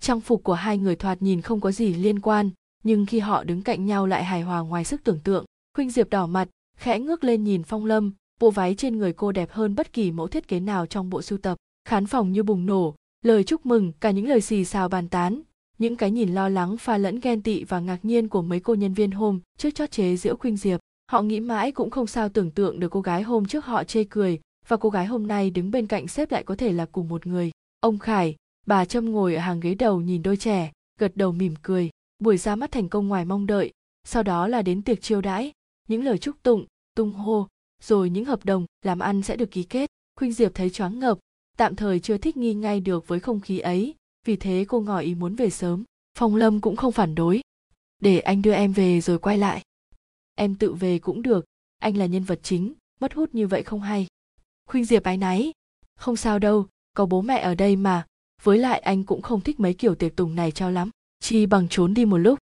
trang phục của hai người thoạt nhìn không có gì liên quan nhưng khi họ đứng cạnh nhau lại hài hòa ngoài sức tưởng tượng khuynh diệp đỏ mặt khẽ ngước lên nhìn phong lâm, bộ váy trên người cô đẹp hơn bất kỳ mẫu thiết kế nào trong bộ sưu tập, khán phòng như bùng nổ, lời chúc mừng, cả những lời xì xào bàn tán, những cái nhìn lo lắng, pha lẫn ghen tị và ngạc nhiên của mấy cô nhân viên hôm trước chót chế giễu khuynh diệp. Họ nghĩ mãi cũng không sao tưởng tượng được cô gái hôm trước họ chê cười, và cô gái hôm nay đứng bên cạnh sếp lại có thể là cùng một người. Ông khải, bà trâm ngồi ở hàng ghế đầu nhìn đôi trẻ, gật đầu mỉm cười. Buổi ra mắt thành công ngoài mong đợi, sau đó là đến tiệc chiêu đãi những lời chúc tụng, tung hô, rồi những hợp đồng làm ăn sẽ được ký kết. Khuynh diệp thấy choáng ngợp, tạm thời chưa thích nghi ngay được với không khí ấy, vì thế cô ngỏ ý muốn về sớm. Phong lâm cũng không phản đối. Để anh đưa em về rồi quay lại. Em tự về cũng được, anh là nhân vật chính, mất hút như vậy không hay. Khuynh diệp ái náy. Không sao đâu, có bố mẹ ở đây mà, với lại anh cũng không thích mấy kiểu tiệc tùng này cho lắm, chi bằng trốn đi một lúc.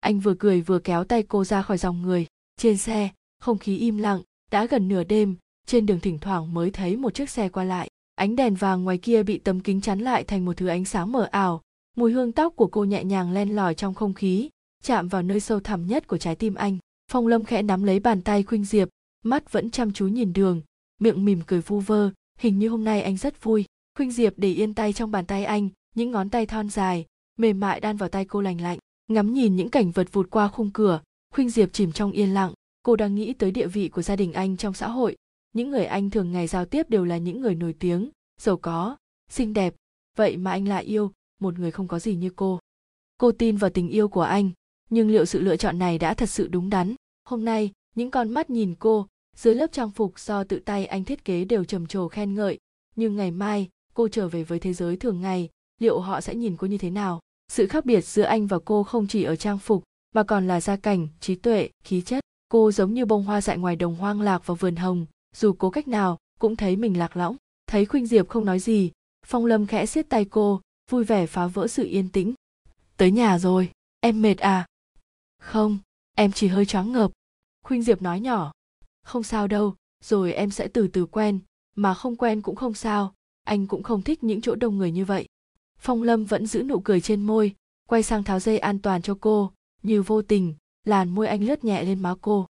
Anh vừa cười vừa kéo tay cô ra khỏi dòng người trên xe, không khí im lặng, đã gần nửa đêm, trên đường thỉnh thoảng mới thấy một chiếc xe qua lại. Ánh đèn vàng ngoài kia bị tấm kính chắn lại thành một thứ ánh sáng mờ ảo. Mùi hương tóc của cô nhẹ nhàng len lỏi trong không khí, chạm vào nơi sâu thẳm nhất của trái tim anh. Phong lâm khẽ nắm lấy bàn tay khuynh diệp, mắt vẫn chăm chú nhìn đường, miệng mỉm cười vu vơ, hình như hôm nay anh rất vui. Khuynh diệp để yên tay trong bàn tay anh, những ngón tay thon dài, mềm mại đan vào tay cô lành lạnh, ngắm nhìn những cảnh vật vụt qua khung cửa khuynh diệp chìm trong yên lặng. Cô đang nghĩ tới địa vị của gia đình anh trong xã hội. Những người anh thường ngày giao tiếp đều là những người nổi tiếng, giàu có, xinh đẹp. Vậy mà anh lại yêu một người không có gì như cô. Cô tin vào tình yêu của anh, nhưng liệu sự lựa chọn này đã thật sự đúng đắn? Hôm nay, những con mắt nhìn cô dưới lớp trang phục do tự tay anh thiết kế đều trầm trồ khen ngợi. Nhưng ngày mai, cô trở về với thế giới thường ngày, liệu họ sẽ nhìn cô như thế nào? Sự khác biệt giữa anh và cô không chỉ ở trang phục mà còn là gia cảnh, trí tuệ, khí chất. Cô giống như bông hoa dại ngoài đồng hoang lạc vào vườn hồng, dù cố cách nào, cũng thấy mình lạc lõng. Thấy khuynh diệp không nói gì, phong lâm khẽ siết tay cô, vui vẻ phá vỡ sự yên tĩnh. Tới nhà rồi, em mệt à? Không, em chỉ hơi choáng ngợp. Khuynh diệp nói nhỏ. Không sao đâu, rồi em sẽ từ từ quen, mà không quen cũng không sao, anh cũng không thích những chỗ đông người như vậy. Phong lâm vẫn giữ nụ cười trên môi, quay sang tháo dây an toàn cho cô như vô tình, làn môi anh lướt nhẹ lên má cô.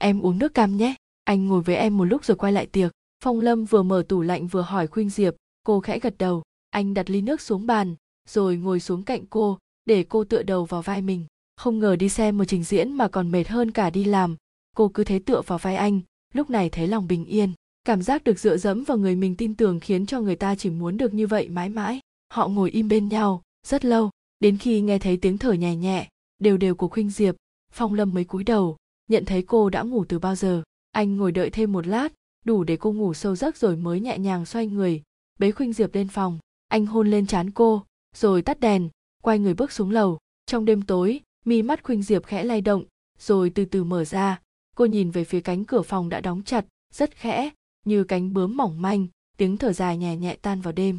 Em uống nước cam nhé, anh ngồi với em một lúc rồi quay lại tiệc. Phong lâm vừa mở tủ lạnh vừa hỏi khuynh diệp, cô khẽ gật đầu. Anh đặt ly nước xuống bàn, rồi ngồi xuống cạnh cô, để cô tựa đầu vào vai mình. Không ngờ đi xem một trình diễn mà còn mệt hơn cả đi làm. Cô cứ thế tựa vào vai anh, lúc này thấy lòng bình yên. Cảm giác được dựa dẫm vào người mình tin tưởng khiến cho người ta chỉ muốn được như vậy mãi mãi. Họ ngồi im bên nhau, rất lâu, đến khi nghe thấy tiếng thở nhẹ nhẹ đều đều của khuynh diệp. Phong lâm mới cúi đầu, nhận thấy cô đã ngủ từ bao giờ. Anh ngồi đợi thêm một lát, đủ để cô ngủ sâu giấc rồi mới nhẹ nhàng xoay người, bế khuynh diệp lên phòng. Anh hôn lên trán cô, rồi tắt đèn, quay người bước xuống lầu. Trong đêm tối, mi mắt khuynh diệp khẽ lay động, rồi từ từ mở ra. Cô nhìn về phía cánh cửa phòng đã đóng chặt, rất khẽ, như cánh bướm mỏng manh, tiếng thở dài nhẹ nhẹ tan vào đêm.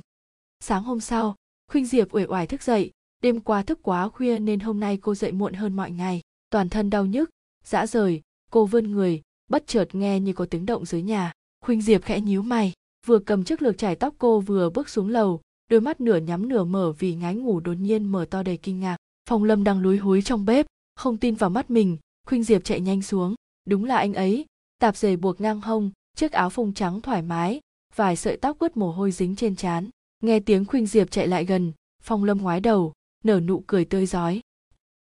Sáng hôm sau, khuynh diệp uể oải thức dậy đêm qua thức quá khuya nên hôm nay cô dậy muộn hơn mọi ngày. Toàn thân đau nhức, dã rời, cô vươn người, bất chợt nghe như có tiếng động dưới nhà. Khuynh diệp khẽ nhíu mày, vừa cầm chiếc lược chải tóc cô vừa bước xuống lầu, đôi mắt nửa nhắm nửa mở vì ngái ngủ đột nhiên mở to đầy kinh ngạc. Phong lâm đang lúi húi trong bếp, không tin vào mắt mình, khuynh diệp chạy nhanh xuống. Đúng là anh ấy, tạp dề buộc ngang hông, chiếc áo phông trắng thoải mái, vài sợi tóc ướt mồ hôi dính trên trán. Nghe tiếng khuynh diệp chạy lại gần, phong lâm ngoái đầu nở nụ cười tươi rói.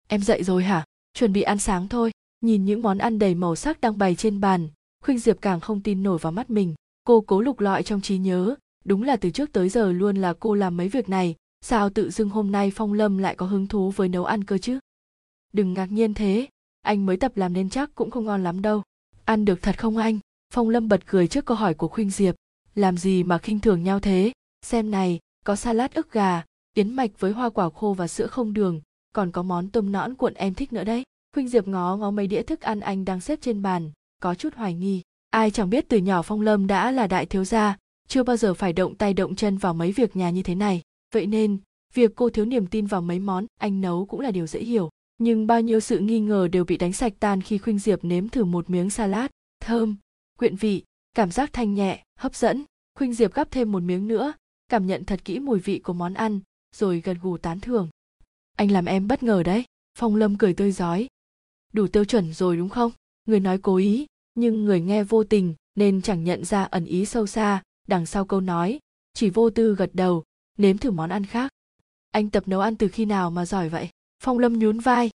Em dậy rồi hả? Chuẩn bị ăn sáng thôi. Nhìn những món ăn đầy màu sắc đang bày trên bàn, khuynh diệp càng không tin nổi vào mắt mình. Cô cố lục lọi trong trí nhớ. Đúng là từ trước tới giờ luôn là cô làm mấy việc này. Sao tự dưng hôm nay phong lâm lại có hứng thú với nấu ăn cơ chứ? Đừng ngạc nhiên thế. Anh mới tập làm nên chắc cũng không ngon lắm đâu. Ăn được thật không anh? Phong lâm bật cười trước câu hỏi của khuynh diệp. Làm gì mà khinh thường nhau thế? Xem này, có salad ức gà yến mạch với hoa quả khô và sữa không đường, còn có món tôm nõn cuộn em thích nữa đấy. Khuynh diệp ngó ngó mấy đĩa thức ăn anh đang xếp trên bàn, có chút hoài nghi. Ai chẳng biết từ nhỏ phong lâm đã là đại thiếu gia, chưa bao giờ phải động tay động chân vào mấy việc nhà như thế này. Vậy nên, việc cô thiếu niềm tin vào mấy món anh nấu cũng là điều dễ hiểu. Nhưng bao nhiêu sự nghi ngờ đều bị đánh sạch tan khi khuynh diệp nếm thử một miếng salad, thơm, quyện vị, cảm giác thanh nhẹ, hấp dẫn. Khuynh diệp gắp thêm một miếng nữa, cảm nhận thật kỹ mùi vị của món ăn rồi gật gù tán thưởng. Anh làm em bất ngờ đấy, phong lâm cười tươi rói đủ tiêu chuẩn rồi đúng không? Người nói cố ý, nhưng người nghe vô tình nên chẳng nhận ra ẩn ý sâu xa, đằng sau câu nói, chỉ vô tư gật đầu, nếm thử món ăn khác. Anh tập nấu ăn từ khi nào mà giỏi vậy? Phong lâm nhún vai.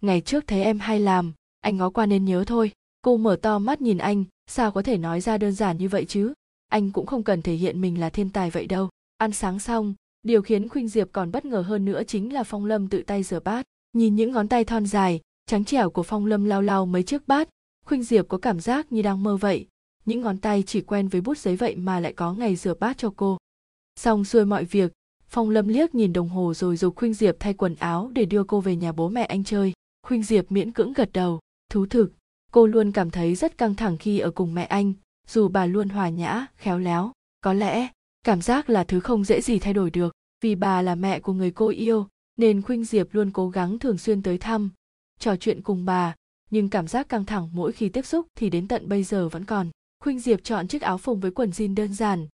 Ngày trước thấy em hay làm, anh ngó qua nên nhớ thôi. Cô mở to mắt nhìn anh, sao có thể nói ra đơn giản như vậy chứ? Anh cũng không cần thể hiện mình là thiên tài vậy đâu. Ăn sáng xong điều khiến khuynh diệp còn bất ngờ hơn nữa chính là phong lâm tự tay rửa bát. Nhìn những ngón tay thon dài, trắng trẻo của phong lâm lau lau mấy chiếc bát, khuynh diệp có cảm giác như đang mơ vậy. Những ngón tay chỉ quen với bút giấy vậy mà lại có ngày rửa bát cho cô. Xong xuôi mọi việc, phong lâm liếc nhìn đồng hồ rồi dục khuynh diệp thay quần áo để đưa cô về nhà bố mẹ anh chơi. Khuynh diệp miễn cưỡng gật đầu. Thú thực, cô luôn cảm thấy rất căng thẳng khi ở cùng mẹ anh, dù bà luôn hòa nhã, khéo léo. Có lẽ cảm giác là thứ không dễ gì thay đổi được, vì bà là mẹ của người cô yêu, nên khuynh diệp luôn cố gắng thường xuyên tới thăm, trò chuyện cùng bà, nhưng cảm giác căng thẳng mỗi khi tiếp xúc thì đến tận bây giờ vẫn còn. Khuynh diệp chọn chiếc áo phồng với quần jean đơn giản,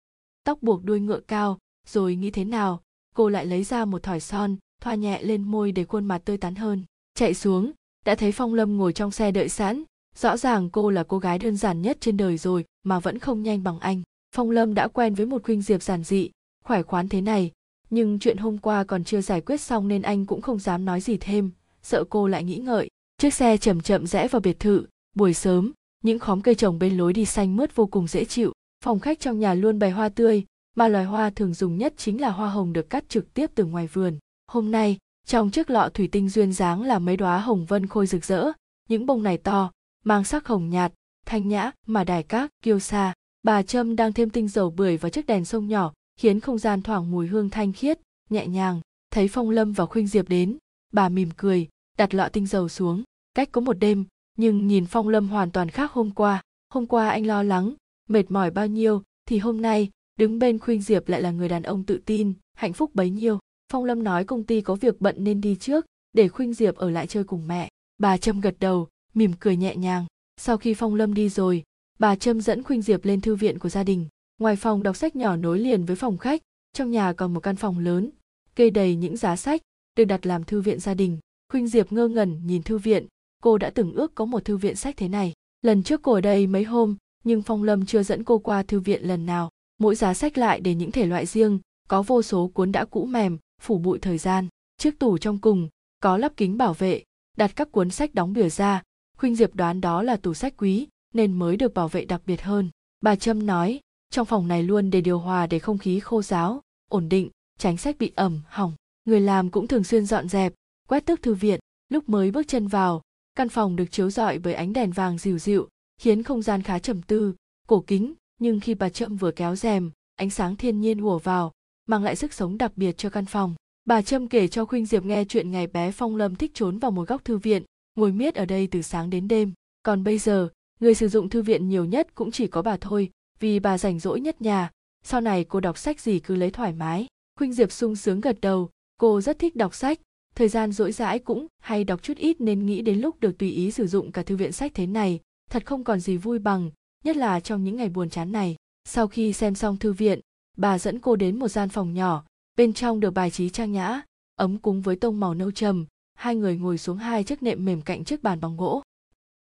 tóc buộc đuôi ngựa cao, rồi nghĩ thế nào, cô lại lấy ra một thỏi son, thoa nhẹ lên môi để khuôn mặt tươi tắn hơn. Chạy xuống, đã thấy phong lâm ngồi trong xe đợi sẵn, rõ ràng cô là cô gái đơn giản nhất trên đời rồi, mà vẫn không nhanh bằng anh phong lâm đã quen với một khuynh diệp giản dị, khỏe khoắn thế này, nhưng chuyện hôm qua còn chưa giải quyết xong nên anh cũng không dám nói gì thêm, sợ cô lại nghĩ ngợi. Chiếc xe chậm chậm rẽ vào biệt thự, buổi sớm, những khóm cây trồng bên lối đi xanh mướt vô cùng dễ chịu, phòng khách trong nhà luôn bày hoa tươi, mà loài hoa thường dùng nhất chính là hoa hồng được cắt trực tiếp từ ngoài vườn. Hôm nay, trong chiếc lọ thủy tinh duyên dáng là mấy đóa hồng vân khôi rực rỡ, những bông này to, mang sắc hồng nhạt, thanh nhã mà đài các, kiêu sa bà trâm đang thêm tinh dầu bưởi vào chiếc đèn sông nhỏ, khiến không gian thoảng mùi hương thanh khiết, nhẹ nhàng, thấy phong lâm và khuynh diệp đến. Bà mỉm cười, đặt lọ tinh dầu xuống. Cách có một đêm, nhưng nhìn phong lâm hoàn toàn khác hôm qua. Hôm qua anh lo lắng, mệt mỏi bao nhiêu, thì hôm nay, đứng bên khuynh diệp lại là người đàn ông tự tin, hạnh phúc bấy nhiêu. Phong lâm nói công ty có việc bận nên đi trước, để khuynh diệp ở lại chơi cùng mẹ. Bà trâm gật đầu, mỉm cười nhẹ nhàng. Sau khi phong lâm đi rồi bà trâm dẫn khuynh diệp lên thư viện của gia đình. Ngoài phòng đọc sách nhỏ nối liền với phòng khách, trong nhà còn một căn phòng lớn, kê đầy những giá sách được đặt làm thư viện gia đình. Khuynh diệp ngơ ngẩn nhìn thư viện, cô đã từng ước có một thư viện sách thế này. Lần trước cô ở đây mấy hôm, nhưng phong lâm chưa dẫn cô qua thư viện lần nào. Mỗi giá sách lại để những thể loại riêng, có vô số cuốn đã cũ mềm, phủ bụi thời gian. Chiếc tủ trong cùng, có lắp kính bảo vệ, đặt các cuốn sách đóng bìa ra. Khuynh diệp đoán đó là tủ sách quý nên mới được bảo vệ đặc biệt hơn. Bà trâm nói, trong phòng này luôn để điều hòa để không khí khô ráo ổn định, tránh sách bị ẩm, hỏng. Người làm cũng thường xuyên dọn dẹp, quét tước thư viện. Lúc mới bước chân vào, căn phòng được chiếu rọi bởi ánh đèn vàng dịu dịu, khiến không gian khá trầm tư, cổ kính. Nhưng khi bà trâm vừa kéo rèm, ánh sáng thiên nhiên hùa vào, mang lại sức sống đặc biệt cho căn phòng. Bà trâm kể cho khuynh diệp nghe chuyện ngày bé phong lâm thích trốn vào một góc thư viện, ngồi miết ở đây từ sáng đến đêm. Còn bây giờ người sử dụng thư viện nhiều nhất cũng chỉ có bà thôi, vì bà rảnh rỗi nhất nhà. Sau này cô đọc sách gì cứ lấy thoải mái. Khuynh diệp sung sướng gật đầu, cô rất thích đọc sách. Thời gian rỗi rãi cũng hay đọc chút ít nên nghĩ đến lúc được tùy ý sử dụng cả thư viện sách thế này, thật không còn gì vui bằng, nhất là trong những ngày buồn chán này. Sau khi xem xong thư viện, bà dẫn cô đến một gian phòng nhỏ, bên trong được bài trí trang nhã, ấm cúng với tông màu nâu trầm. Hai người ngồi xuống hai chiếc nệm mềm cạnh chiếc bàn bằng gỗ.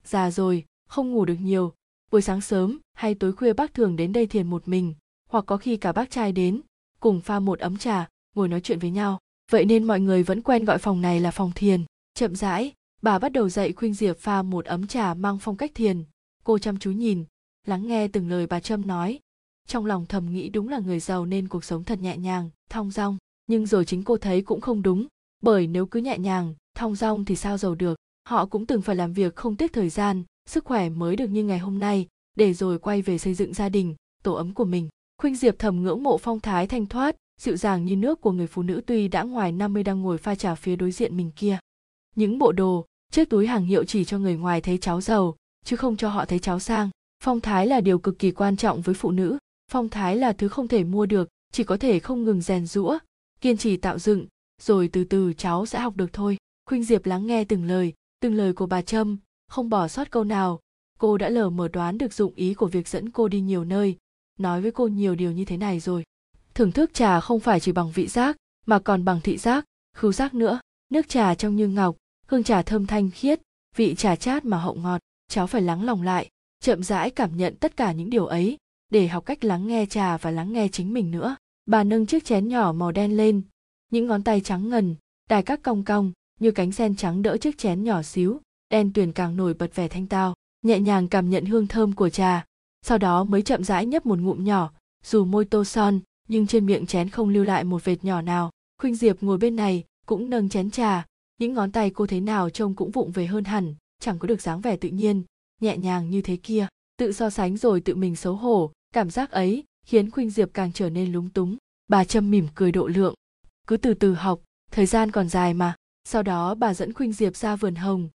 Già rồi không ngủ được nhiều. Buổi sáng sớm hay tối khuya bác thường đến đây thiền một mình, hoặc có khi cả bác trai đến, cùng pha một ấm trà, ngồi nói chuyện với nhau. Vậy nên mọi người vẫn quen gọi phòng này là phòng thiền. Chậm rãi, bà bắt đầu dạy khuynh diệp pha một ấm trà mang phong cách thiền. Cô chăm chú nhìn, lắng nghe từng lời bà trâm nói. Trong lòng thầm nghĩ đúng là người giàu nên cuộc sống thật nhẹ nhàng, thong dong. Nhưng rồi chính cô thấy cũng không đúng, bởi nếu cứ nhẹ nhàng, thong dong thì sao giàu được? Họ cũng từng phải làm việc không tiếc thời gian sức khỏe mới được như ngày hôm nay để rồi quay về xây dựng gia đình tổ ấm của mình khuynh diệp thầm ngưỡng mộ phong thái thanh thoát dịu dàng như nước của người phụ nữ tuy đã ngoài 50 đang ngồi pha trà phía đối diện mình kia. Những bộ đồ, chiếc túi hàng hiệu chỉ cho người ngoài thấy cháu giàu, chứ không cho họ thấy cháu sang. Phong thái là điều cực kỳ quan trọng với phụ nữ. Phong thái là thứ không thể mua được, chỉ có thể không ngừng rèn rũa, kiên trì tạo dựng, rồi từ từ cháu sẽ học được thôi. khuynh diệp lắng nghe từng lời từng lời của bà trâm không bỏ sót câu nào. Cô đã lờ mờ đoán được dụng ý của việc dẫn cô đi nhiều nơi. Nói với cô nhiều điều như thế này rồi. Thưởng thức trà không phải chỉ bằng vị giác, mà còn bằng thị giác, khứu giác nữa. Nước trà trong như ngọc, hương trà thơm thanh khiết, vị trà chát mà hậu ngọt. Cháu phải lắng lòng lại, chậm rãi cảm nhận tất cả những điều ấy, để học cách lắng nghe trà và lắng nghe chính mình nữa. Bà nâng chiếc chén nhỏ màu đen lên. Những ngón tay trắng ngần, đài các cong cong, như cánh sen trắng đỡ chiếc chén nhỏ xíu đen tuyền càng nổi bật vẻ thanh tao, nhẹ nhàng cảm nhận hương thơm của trà, sau đó mới chậm rãi nhấp một ngụm nhỏ, dù môi tô son, nhưng trên miệng chén không lưu lại một vệt nhỏ nào. Khuynh diệp ngồi bên này, cũng nâng chén trà, những ngón tay cô thế nào trông cũng vụng về hơn hẳn, chẳng có được dáng vẻ tự nhiên, nhẹ nhàng như thế kia, tự so sánh rồi tự mình xấu hổ, cảm giác ấy khiến khuynh diệp càng trở nên lúng túng. Bà trâm mỉm cười độ lượng, cứ từ từ học, thời gian còn dài mà. Sau đó bà dẫn khuynh diệp ra vườn hồng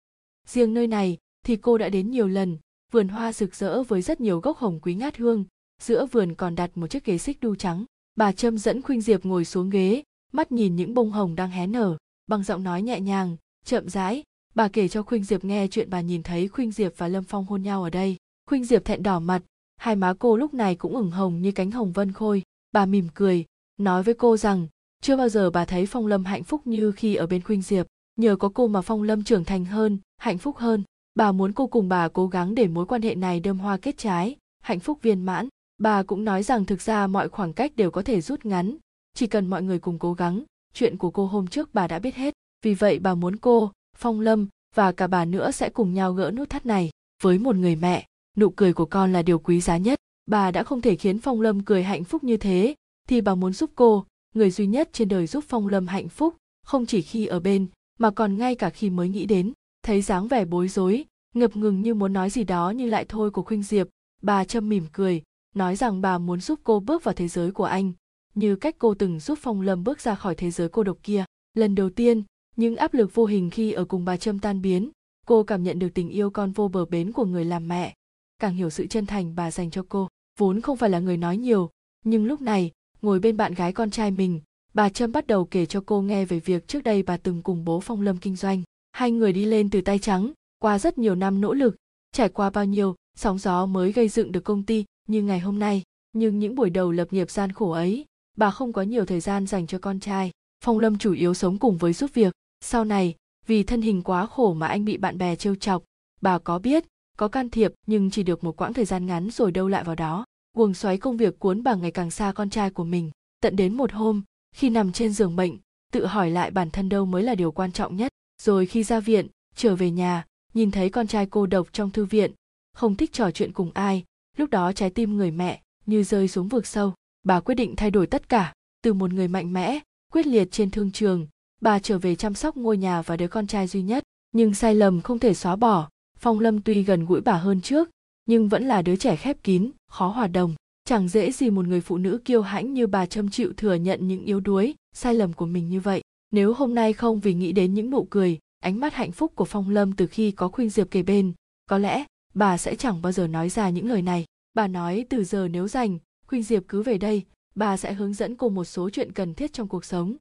riêng nơi này thì cô đã đến nhiều lần, vườn hoa rực rỡ với rất nhiều gốc hồng quý ngát hương, giữa vườn còn đặt một chiếc ghế xích đu trắng. Bà trâm dẫn khuynh diệp ngồi xuống ghế, mắt nhìn những bông hồng đang hé nở, bằng giọng nói nhẹ nhàng, chậm rãi. Bà kể cho khuynh diệp nghe chuyện bà nhìn thấy khuynh diệp và lâm phong hôn nhau ở đây. Khuynh diệp thẹn đỏ mặt, hai má cô lúc này cũng ửng hồng như cánh hồng vân khôi. Bà mỉm cười, nói với cô rằng, chưa bao giờ bà thấy phong lâm hạnh phúc như khi ở bên khuynh diệp nhờ có cô mà phong lâm trưởng thành hơn, hạnh phúc hơn. Bà muốn cô cùng bà cố gắng để mối quan hệ này đơm hoa kết trái, hạnh phúc viên mãn. Bà cũng nói rằng thực ra mọi khoảng cách đều có thể rút ngắn. Chỉ cần mọi người cùng cố gắng, chuyện của cô hôm trước bà đã biết hết. Vì vậy bà muốn cô, phong lâm và cả bà nữa sẽ cùng nhau gỡ nút thắt này. Với một người mẹ, nụ cười của con là điều quý giá nhất. Bà đã không thể khiến phong lâm cười hạnh phúc như thế. Thì bà muốn giúp cô, người duy nhất trên đời giúp phong lâm hạnh phúc, không chỉ khi ở bên mà còn ngay cả khi mới nghĩ đến, thấy dáng vẻ bối rối, ngập ngừng như muốn nói gì đó nhưng lại thôi của khuynh diệp, bà châm mỉm cười, nói rằng bà muốn giúp cô bước vào thế giới của anh, như cách cô từng giúp phong lâm bước ra khỏi thế giới cô độc kia. Lần đầu tiên, những áp lực vô hình khi ở cùng bà trâm tan biến, cô cảm nhận được tình yêu con vô bờ bến của người làm mẹ. Càng hiểu sự chân thành bà dành cho cô, vốn không phải là người nói nhiều, nhưng lúc này, ngồi bên bạn gái con trai mình bà trâm bắt đầu kể cho cô nghe về việc trước đây bà từng cùng bố phong lâm kinh doanh. Hai người đi lên từ tay trắng, qua rất nhiều năm nỗ lực. Trải qua bao nhiêu, sóng gió mới gây dựng được công ty như ngày hôm nay. Nhưng những buổi đầu lập nghiệp gian khổ ấy, bà không có nhiều thời gian dành cho con trai. Phong lâm chủ yếu sống cùng với giúp việc. Sau này, vì thân hình quá khổ mà anh bị bạn bè trêu chọc. Bà có biết, có can thiệp nhưng chỉ được một quãng thời gian ngắn rồi đâu lại vào đó. Guồng xoáy công việc cuốn bà ngày càng xa con trai của mình. Tận đến một hôm khi nằm trên giường bệnh, tự hỏi lại bản thân đâu mới là điều quan trọng nhất. Rồi khi ra viện, trở về nhà, nhìn thấy con trai cô độc trong thư viện, không thích trò chuyện cùng ai, lúc đó trái tim người mẹ như rơi xuống vực sâu. Bà quyết định thay đổi tất cả, từ một người mạnh mẽ, quyết liệt trên thương trường. Bà trở về chăm sóc ngôi nhà và đứa con trai duy nhất. Nhưng sai lầm không thể xóa bỏ, phong lâm tuy gần gũi bà hơn trước, nhưng vẫn là đứa trẻ khép kín, khó hòa đồng chẳng dễ gì một người phụ nữ kiêu hãnh như bà châm chịu thừa nhận những yếu đuối, sai lầm của mình như vậy. Nếu hôm nay không vì nghĩ đến những nụ cười, ánh mắt hạnh phúc của phong lâm từ khi có khuynh diệp kề bên, có lẽ bà sẽ chẳng bao giờ nói ra những lời này. Bà nói, từ giờ nếu rảnh, khuynh diệp cứ về đây, bà sẽ hướng dẫn cô một số chuyện cần thiết trong cuộc sống.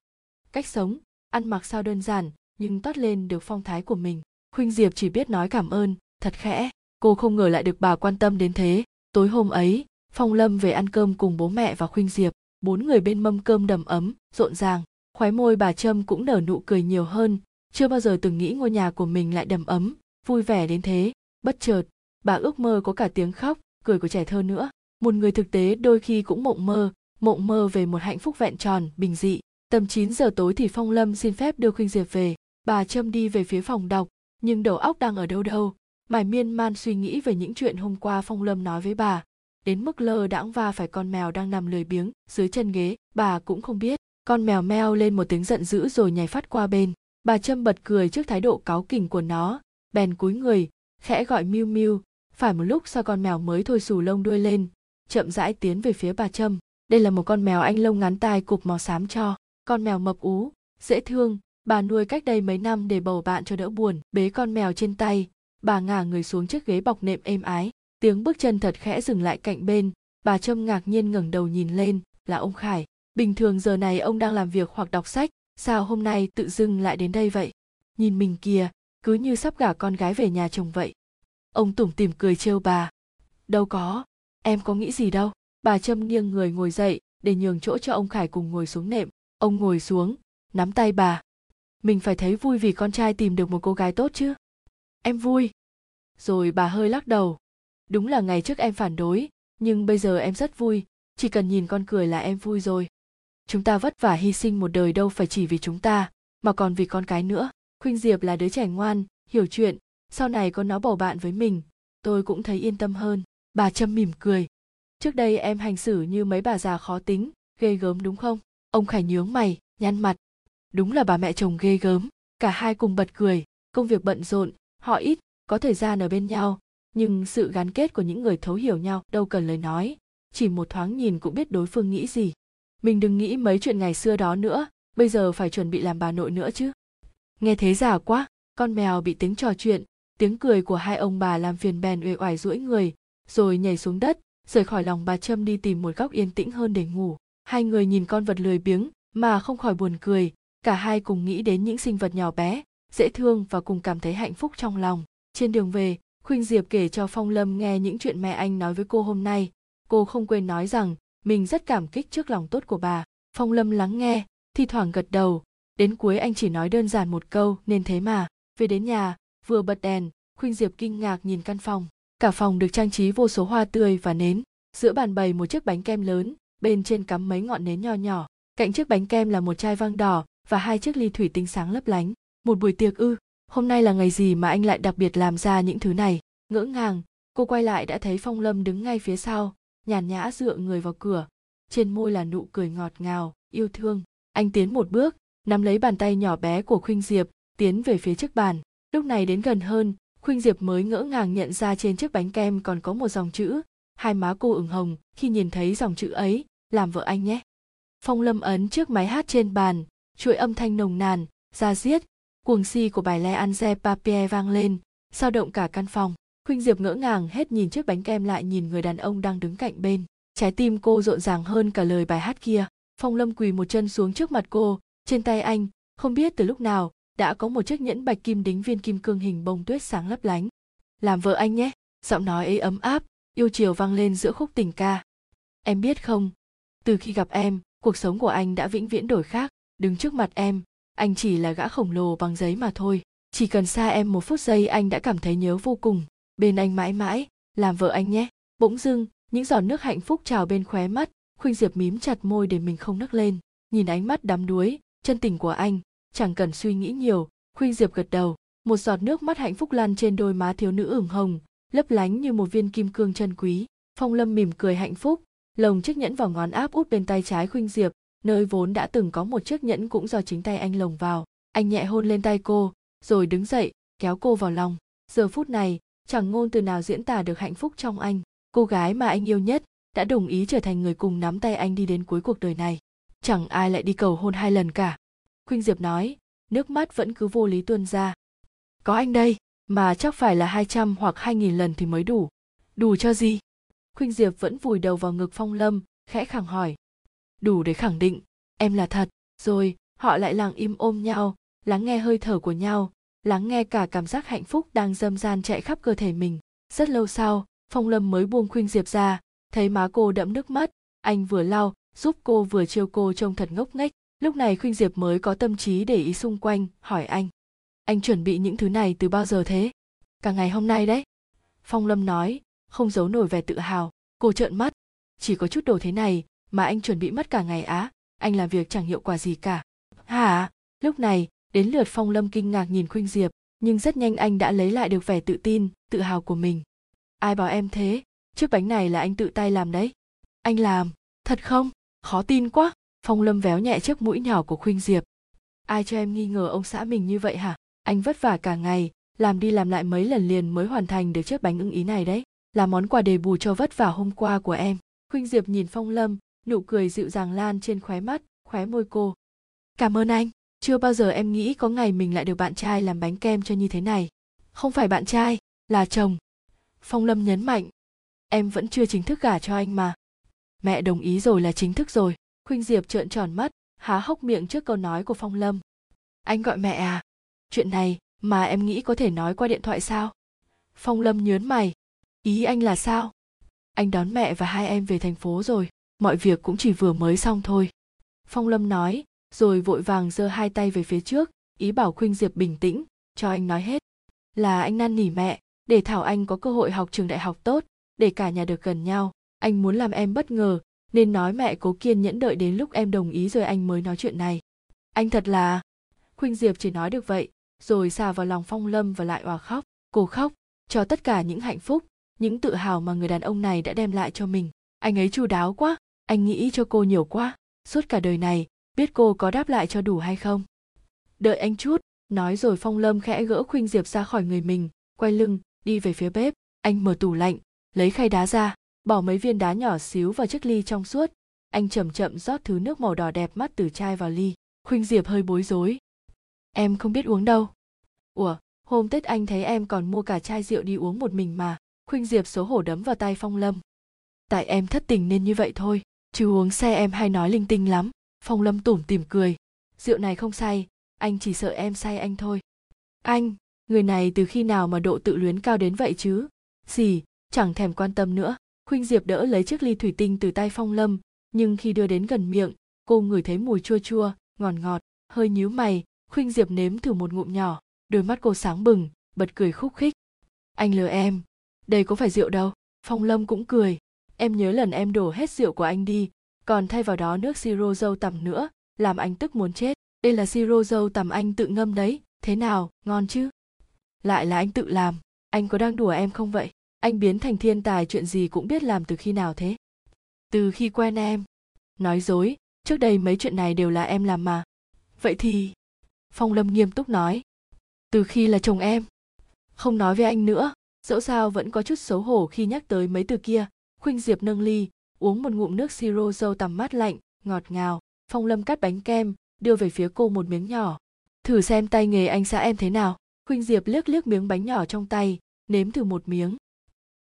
Cách sống, ăn mặc sao đơn giản, nhưng toát lên được phong thái của mình. Khuynh diệp chỉ biết nói cảm ơn, thật khẽ, cô không ngờ lại được bà quan tâm đến thế. Tối hôm ấy phong lâm về ăn cơm cùng bố mẹ và khuynh diệp. Bốn người bên mâm cơm đầm ấm, rộn ràng. Khóe môi bà trâm cũng nở nụ cười nhiều hơn. Chưa bao giờ từng nghĩ ngôi nhà của mình lại đầm ấm. Vui vẻ đến thế. Bất chợt, bà ước mơ có cả tiếng khóc, cười của trẻ thơ nữa. Một người thực tế đôi khi cũng mộng mơ mộng mơ về một hạnh phúc vẹn tròn, bình dị. Tầm 9 giờ tối thì phong lâm xin phép đưa khuynh diệp về. Bà trâm đi về phía phòng đọc, nhưng đầu óc đang ở đâu đâu. Mải miên man suy nghĩ về những chuyện hôm qua phong lâm nói với bà đến mức lơ đãng va phải con mèo đang nằm lười biếng dưới chân ghế, bà cũng không biết. Con mèo meo lên một tiếng giận dữ rồi nhảy phát qua bên. Bà trâm bật cười trước thái độ cáu kỉnh của nó. Bèn cúi người, khẽ gọi miu miu. Phải một lúc sau con mèo mới thôi xù lông đuôi lên. Chậm rãi tiến về phía bà trâm đây là một con mèo anh lông ngắn tai cục màu xám cho. Con mèo mập ú, dễ thương. Bà nuôi cách đây mấy năm để bầu bạn cho đỡ buồn. Bế con mèo trên tay. Bà ngả người xuống chiếc ghế bọc nệm êm ái tiếng bước chân thật khẽ dừng lại cạnh bên. Bà trâm ngạc nhiên ngẩng đầu nhìn lên, là ông khải. Bình thường giờ này ông đang làm việc hoặc đọc sách, sao hôm nay tự dưng lại đến đây vậy? Nhìn mình kìa, cứ như sắp gả con gái về nhà chồng vậy. Ông tủm tỉm cười trêu bà. Đâu có, em có nghĩ gì đâu. Bà trâm nghiêng người ngồi dậy, để nhường chỗ cho ông khải cùng ngồi xuống nệm. Ông ngồi xuống, nắm tay bà. Mình phải thấy vui vì con trai tìm được một cô gái tốt chứ. Em vui. Rồi bà hơi lắc đầu đúng là ngày trước em phản đối, nhưng bây giờ em rất vui, chỉ cần nhìn con cười là em vui rồi. Chúng ta vất vả hy sinh một đời đâu phải chỉ vì chúng ta, mà còn vì con cái nữa. Khuynh diệp là đứa trẻ ngoan, hiểu chuyện, sau này có nó bầu bạn với mình, tôi cũng thấy yên tâm hơn. Bà trâm mỉm cười. Trước đây em hành xử như mấy bà già khó tính, ghê gớm đúng không? Ông khải nhướng mày, nhăn mặt. Đúng là bà mẹ chồng ghê gớm, cả hai cùng bật cười, công việc bận rộn, họ ít, có thời gian ở bên nhau nhưng sự gắn kết của những người thấu hiểu nhau đâu cần lời nói. Chỉ một thoáng nhìn cũng biết đối phương nghĩ gì. Mình đừng nghĩ mấy chuyện ngày xưa đó nữa, bây giờ phải chuẩn bị làm bà nội nữa chứ. Nghe thế giả quá, con mèo bị tiếng trò chuyện, tiếng cười của hai ông bà làm phiền bèn uể oải duỗi người, rồi nhảy xuống đất, rời khỏi lòng bà trâm đi tìm một góc yên tĩnh hơn để ngủ. Hai người nhìn con vật lười biếng, mà không khỏi buồn cười. Cả hai cùng nghĩ đến những sinh vật nhỏ bé, dễ thương và cùng cảm thấy hạnh phúc trong lòng. Trên đường về khuynh diệp kể cho phong lâm nghe những chuyện mẹ anh nói với cô hôm nay. Cô không quên nói rằng, mình rất cảm kích trước lòng tốt của bà. Phong lâm lắng nghe, thi thoảng gật đầu. Đến cuối anh chỉ nói đơn giản một câu, nên thế mà. Về đến nhà, vừa bật đèn, khuynh diệp kinh ngạc nhìn căn phòng. Cả phòng được trang trí vô số hoa tươi và nến. Giữa bàn bày một chiếc bánh kem lớn, bên trên cắm mấy ngọn nến nho nhỏ. Cạnh chiếc bánh kem là một chai vang đỏ và hai chiếc ly thủy tinh sáng lấp lánh. Một buổi tiệc ư? Hôm nay là ngày gì mà anh lại đặc biệt làm ra những thứ này? Ngỡ ngàng, cô quay lại đã thấy phong lâm đứng ngay phía sau, nhàn nhã dựa người vào cửa. Trên môi là nụ cười ngọt ngào, yêu thương. Anh tiến một bước, nắm lấy bàn tay nhỏ bé của khuynh diệp, tiến về phía trước bàn. Lúc này đến gần hơn, khuynh diệp mới ngỡ ngàng nhận ra trên chiếc bánh kem còn có một dòng chữ. Hai má cô ửng hồng, khi nhìn thấy dòng chữ ấy, làm vợ anh nhé. Phong lâm ấn trước máy hát trên bàn, chuỗi âm thanh nồng nàn da diết cuồng si của bài le anze papier vang lên, sao động cả căn phòng. Khuynh diệp ngỡ ngàng hết nhìn chiếc bánh kem lại nhìn người đàn ông đang đứng cạnh bên. Trái tim cô rộn ràng hơn cả lời bài hát kia. Phong lâm quỳ một chân xuống trước mặt cô, trên tay anh, không biết từ lúc nào, đã có một chiếc nhẫn bạch kim đính viên kim cương hình bông tuyết sáng lấp lánh. Làm vợ anh nhé, giọng nói ấy ấm áp, yêu chiều vang lên giữa khúc tình ca. Em biết không, từ khi gặp em, cuộc sống của anh đã vĩnh viễn đổi khác. Đứng trước mặt em anh chỉ là gã khổng lồ bằng giấy mà thôi. Chỉ cần xa em một phút giây, anh đã cảm thấy nhớ vô cùng. Bên anh mãi mãi, làm vợ anh nhé. Bỗng dưng, những giọt nước hạnh phúc trào bên khóe mắt. Khuynh diệp mím chặt môi để mình không nấc lên. Nhìn ánh mắt đắm đuối, chân tình của anh, chẳng cần suy nghĩ nhiều. Khuynh diệp gật đầu. Một giọt nước mắt hạnh phúc lăn trên đôi má thiếu nữ ửng hồng, lấp lánh như một viên kim cương chân quý. Phong lâm mỉm cười hạnh phúc, lồng chiếc nhẫn vào ngón áp út bên tay trái khuynh diệp nơi vốn đã từng có một chiếc nhẫn cũng do chính tay anh lồng vào. Anh nhẹ hôn lên tay cô, rồi đứng dậy, kéo cô vào lòng. Giờ phút này, chẳng ngôn từ nào diễn tả được hạnh phúc trong anh. Cô gái mà anh yêu nhất đã đồng ý trở thành người cùng nắm tay anh đi đến cuối cuộc đời này. Chẳng ai lại đi cầu hôn hai lần cả. Khuynh diệp nói, nước mắt vẫn cứ vô lý tuôn ra. Có anh đây, mà chắc phải là hai trăm hoặc hai nghìn lần thì mới đủ. Đủ cho gì? Khuynh diệp vẫn vùi đầu vào ngực phong lâm, khẽ khẳng hỏi đủ để khẳng định, em là thật. Rồi, họ lại lặng im ôm nhau, lắng nghe hơi thở của nhau, lắng nghe cả cảm giác hạnh phúc đang dâm gian chạy khắp cơ thể mình. Rất lâu sau, phong lâm mới buông khuynh diệp ra, thấy má cô đẫm nước mắt. Anh vừa lau, giúp cô vừa trêu cô trông thật ngốc nghếch. Lúc này khuynh diệp mới có tâm trí để ý xung quanh, hỏi anh anh chuẩn bị những thứ này từ bao giờ thế? Cả ngày hôm nay đấy. Phong lâm nói, không giấu nổi vẻ tự hào. Cô trợn mắt, chỉ có chút đồ thế này mà anh chuẩn bị mất cả ngày á. Anh làm việc chẳng hiệu quả gì cả. Hả lúc này, đến lượt phong lâm kinh ngạc nhìn khuynh diệp, nhưng rất nhanh anh đã lấy lại được vẻ tự tin, tự hào của mình. Ai bảo em thế? Chiếc bánh này là anh tự tay làm đấy. Anh làm? Thật không? Khó tin quá. Phong lâm véo nhẹ chiếc mũi nhỏ của khuynh diệp. Ai cho em nghi ngờ ông xã mình như vậy hả? Anh vất vả cả ngày, làm đi làm lại mấy lần liền mới hoàn thành được chiếc bánh ưng ý này đấy. Là món quà đền bù cho vất vả hôm qua của em. Khuynh diệp nhìn phong lâm nụ cười dịu dàng lan trên khóe mắt, khóe môi cô. Cảm ơn anh, chưa bao giờ em nghĩ có ngày mình lại được bạn trai làm bánh kem cho như thế này. Không phải bạn trai, là chồng. Phong lâm nhấn mạnh. Em vẫn chưa chính thức gả cho anh mà. Mẹ đồng ý rồi là chính thức rồi. Khuynh diệp trợn tròn mắt, há hốc miệng trước câu nói của phong lâm. Anh gọi mẹ à? Chuyện này mà em nghĩ có thể nói qua điện thoại sao? Phong lâm nhớn mày. Ý anh là sao? Anh đón mẹ và hai em về thành phố rồi mọi việc cũng chỉ vừa mới xong thôi. Phong lâm nói, rồi vội vàng giơ hai tay về phía trước, ý bảo khuynh diệp bình tĩnh, cho anh nói hết. Là anh năn nỉ mẹ, để thảo anh có cơ hội học trường đại học tốt, để cả nhà được gần nhau. Anh muốn làm em bất ngờ, nên nói mẹ cố kiên nhẫn đợi đến lúc em đồng ý rồi anh mới nói chuyện này. Anh thật là khuynh diệp chỉ nói được vậy, rồi xà vào lòng phong lâm và lại òa khóc cô khóc, cho tất cả những hạnh phúc, những tự hào mà người đàn ông này đã đem lại cho mình. Anh ấy chu đáo quá anh nghĩ cho cô nhiều quá, suốt cả đời này, biết cô có đáp lại cho đủ hay không? Đợi anh chút, nói rồi phong lâm khẽ gỡ khuynh diệp ra khỏi người mình, quay lưng, đi về phía bếp. Anh mở tủ lạnh, lấy khay đá ra, bỏ mấy viên đá nhỏ xíu vào chiếc ly trong suốt. Anh chậm chậm rót thứ nước màu đỏ đẹp mắt từ chai vào ly. Khuynh diệp hơi bối rối. Em không biết uống đâu. Ủa, hôm tết anh thấy em còn mua cả chai rượu đi uống một mình mà. Khuynh diệp xấu hổ đấm vào tay phong lâm. Tại em thất tình nên như vậy thôi chứ uống xe em hay nói linh tinh lắm. Phong lâm tủm tỉm cười. Rượu này không say, anh chỉ sợ em say anh thôi. Anh, người này từ khi nào mà độ tự luyến cao đến vậy chứ? Gì, chẳng thèm quan tâm nữa. Khuynh diệp đỡ lấy chiếc ly thủy tinh từ tay phong lâm, nhưng khi đưa đến gần miệng, cô ngửi thấy mùi chua chua, ngọt ngọt, hơi nhíu mày. Khuynh diệp nếm thử một ngụm nhỏ, đôi mắt cô sáng bừng, bật cười khúc khích. Anh lừa em. Đây có phải rượu đâu? Phong lâm cũng cười em nhớ lần em đổ hết rượu của anh đi, còn thay vào đó nước siro dâu tằm nữa, làm anh tức muốn chết. Đây là siro dâu tằm anh tự ngâm đấy, thế nào, ngon chứ? Lại là anh tự làm, anh có đang đùa em không vậy? Anh biến thành thiên tài chuyện gì cũng biết làm từ khi nào thế? Từ khi quen em. Nói dối, trước đây mấy chuyện này đều là em làm mà. Vậy thì, phong lâm nghiêm túc nói, từ khi là chồng em. Không nói với anh nữa, dẫu sao vẫn có chút xấu hổ khi nhắc tới mấy từ kia khuynh diệp nâng ly, uống một ngụm nước siro dâu tằm mát lạnh, ngọt ngào, phong lâm cắt bánh kem, đưa về phía cô một miếng nhỏ. Thử xem tay nghề anh xã em thế nào. Khuynh diệp liếc liếc miếng bánh nhỏ trong tay, nếm thử một miếng.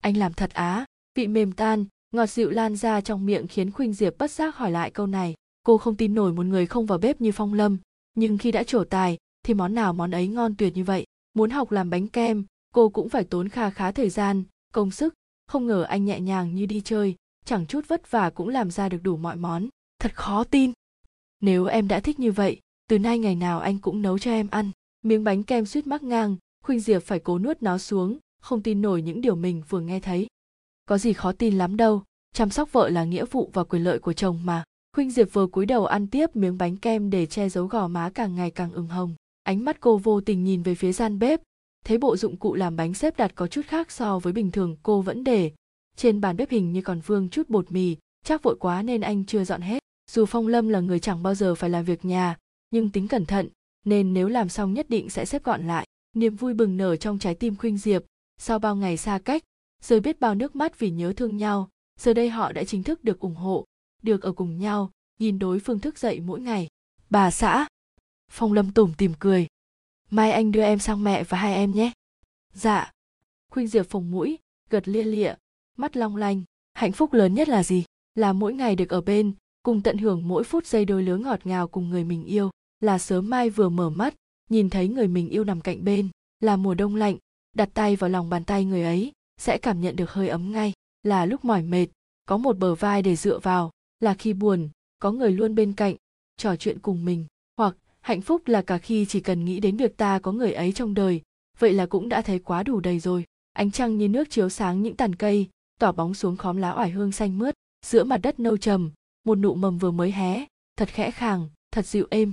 Anh làm thật á, vị mềm tan, ngọt dịu lan ra trong miệng khiến khuynh diệp bất giác hỏi lại câu này. Cô không tin nổi một người không vào bếp như phong lâm, nhưng khi đã trổ tài, thì món nào món ấy ngon tuyệt như vậy. Muốn học làm bánh kem, cô cũng phải tốn kha khá thời gian, công sức không ngờ anh nhẹ nhàng như đi chơi, chẳng chút vất vả cũng làm ra được đủ mọi món. Thật khó tin. Nếu em đã thích như vậy, từ nay ngày nào anh cũng nấu cho em ăn. Miếng bánh kem suýt mắc ngang, khuynh diệp phải cố nuốt nó xuống, không tin nổi những điều mình vừa nghe thấy. Có gì khó tin lắm đâu, chăm sóc vợ là nghĩa vụ và quyền lợi của chồng mà. Khuynh diệp vừa cúi đầu ăn tiếp miếng bánh kem để che giấu gò má càng ngày càng ửng hồng. Ánh mắt cô vô tình nhìn về phía gian bếp thấy bộ dụng cụ làm bánh xếp đặt có chút khác so với bình thường, cô vẫn để. Trên bàn bếp hình như còn vương chút bột mì, chắc vội quá nên anh chưa dọn hết. Dù phong lâm là người chẳng bao giờ phải làm việc nhà, nhưng tính cẩn thận, nên nếu làm xong nhất định sẽ xếp gọn lại. Niềm vui bừng nở trong trái tim khuynh diệp. Sau bao ngày xa cách, giờ biết bao nước mắt vì nhớ thương nhau, giờ đây họ đã chính thức được ủng hộ, được ở cùng nhau, nhìn đối phương thức dậy mỗi ngày. Bà xã! Phong lâm tủm tìm cười mai anh đưa em sang mẹ và hai em nhé. Dạ. Khuynh diệp phồng mũi, gật lia lịa, mắt long lanh. Hạnh phúc lớn nhất là gì? Là mỗi ngày được ở bên, cùng tận hưởng mỗi phút giây đôi lứa ngọt ngào cùng người mình yêu. Là sớm mai vừa mở mắt, nhìn thấy người mình yêu nằm cạnh bên. Là mùa đông lạnh, đặt tay vào lòng bàn tay người ấy, sẽ cảm nhận được hơi ấm ngay. Là lúc mỏi mệt, có một bờ vai để dựa vào. Là khi buồn, có người luôn bên cạnh, trò chuyện cùng mình hạnh phúc là cả khi chỉ cần nghĩ đến việc ta có người ấy trong đời. Vậy là cũng đã thấy quá đủ đầy rồi. Ánh trăng như nước chiếu sáng những tàn cây, tỏa bóng xuống khóm lá oải hương xanh mướt, giữa mặt đất nâu trầm. Một nụ mầm vừa mới hé, thật khẽ khàng, thật dịu êm.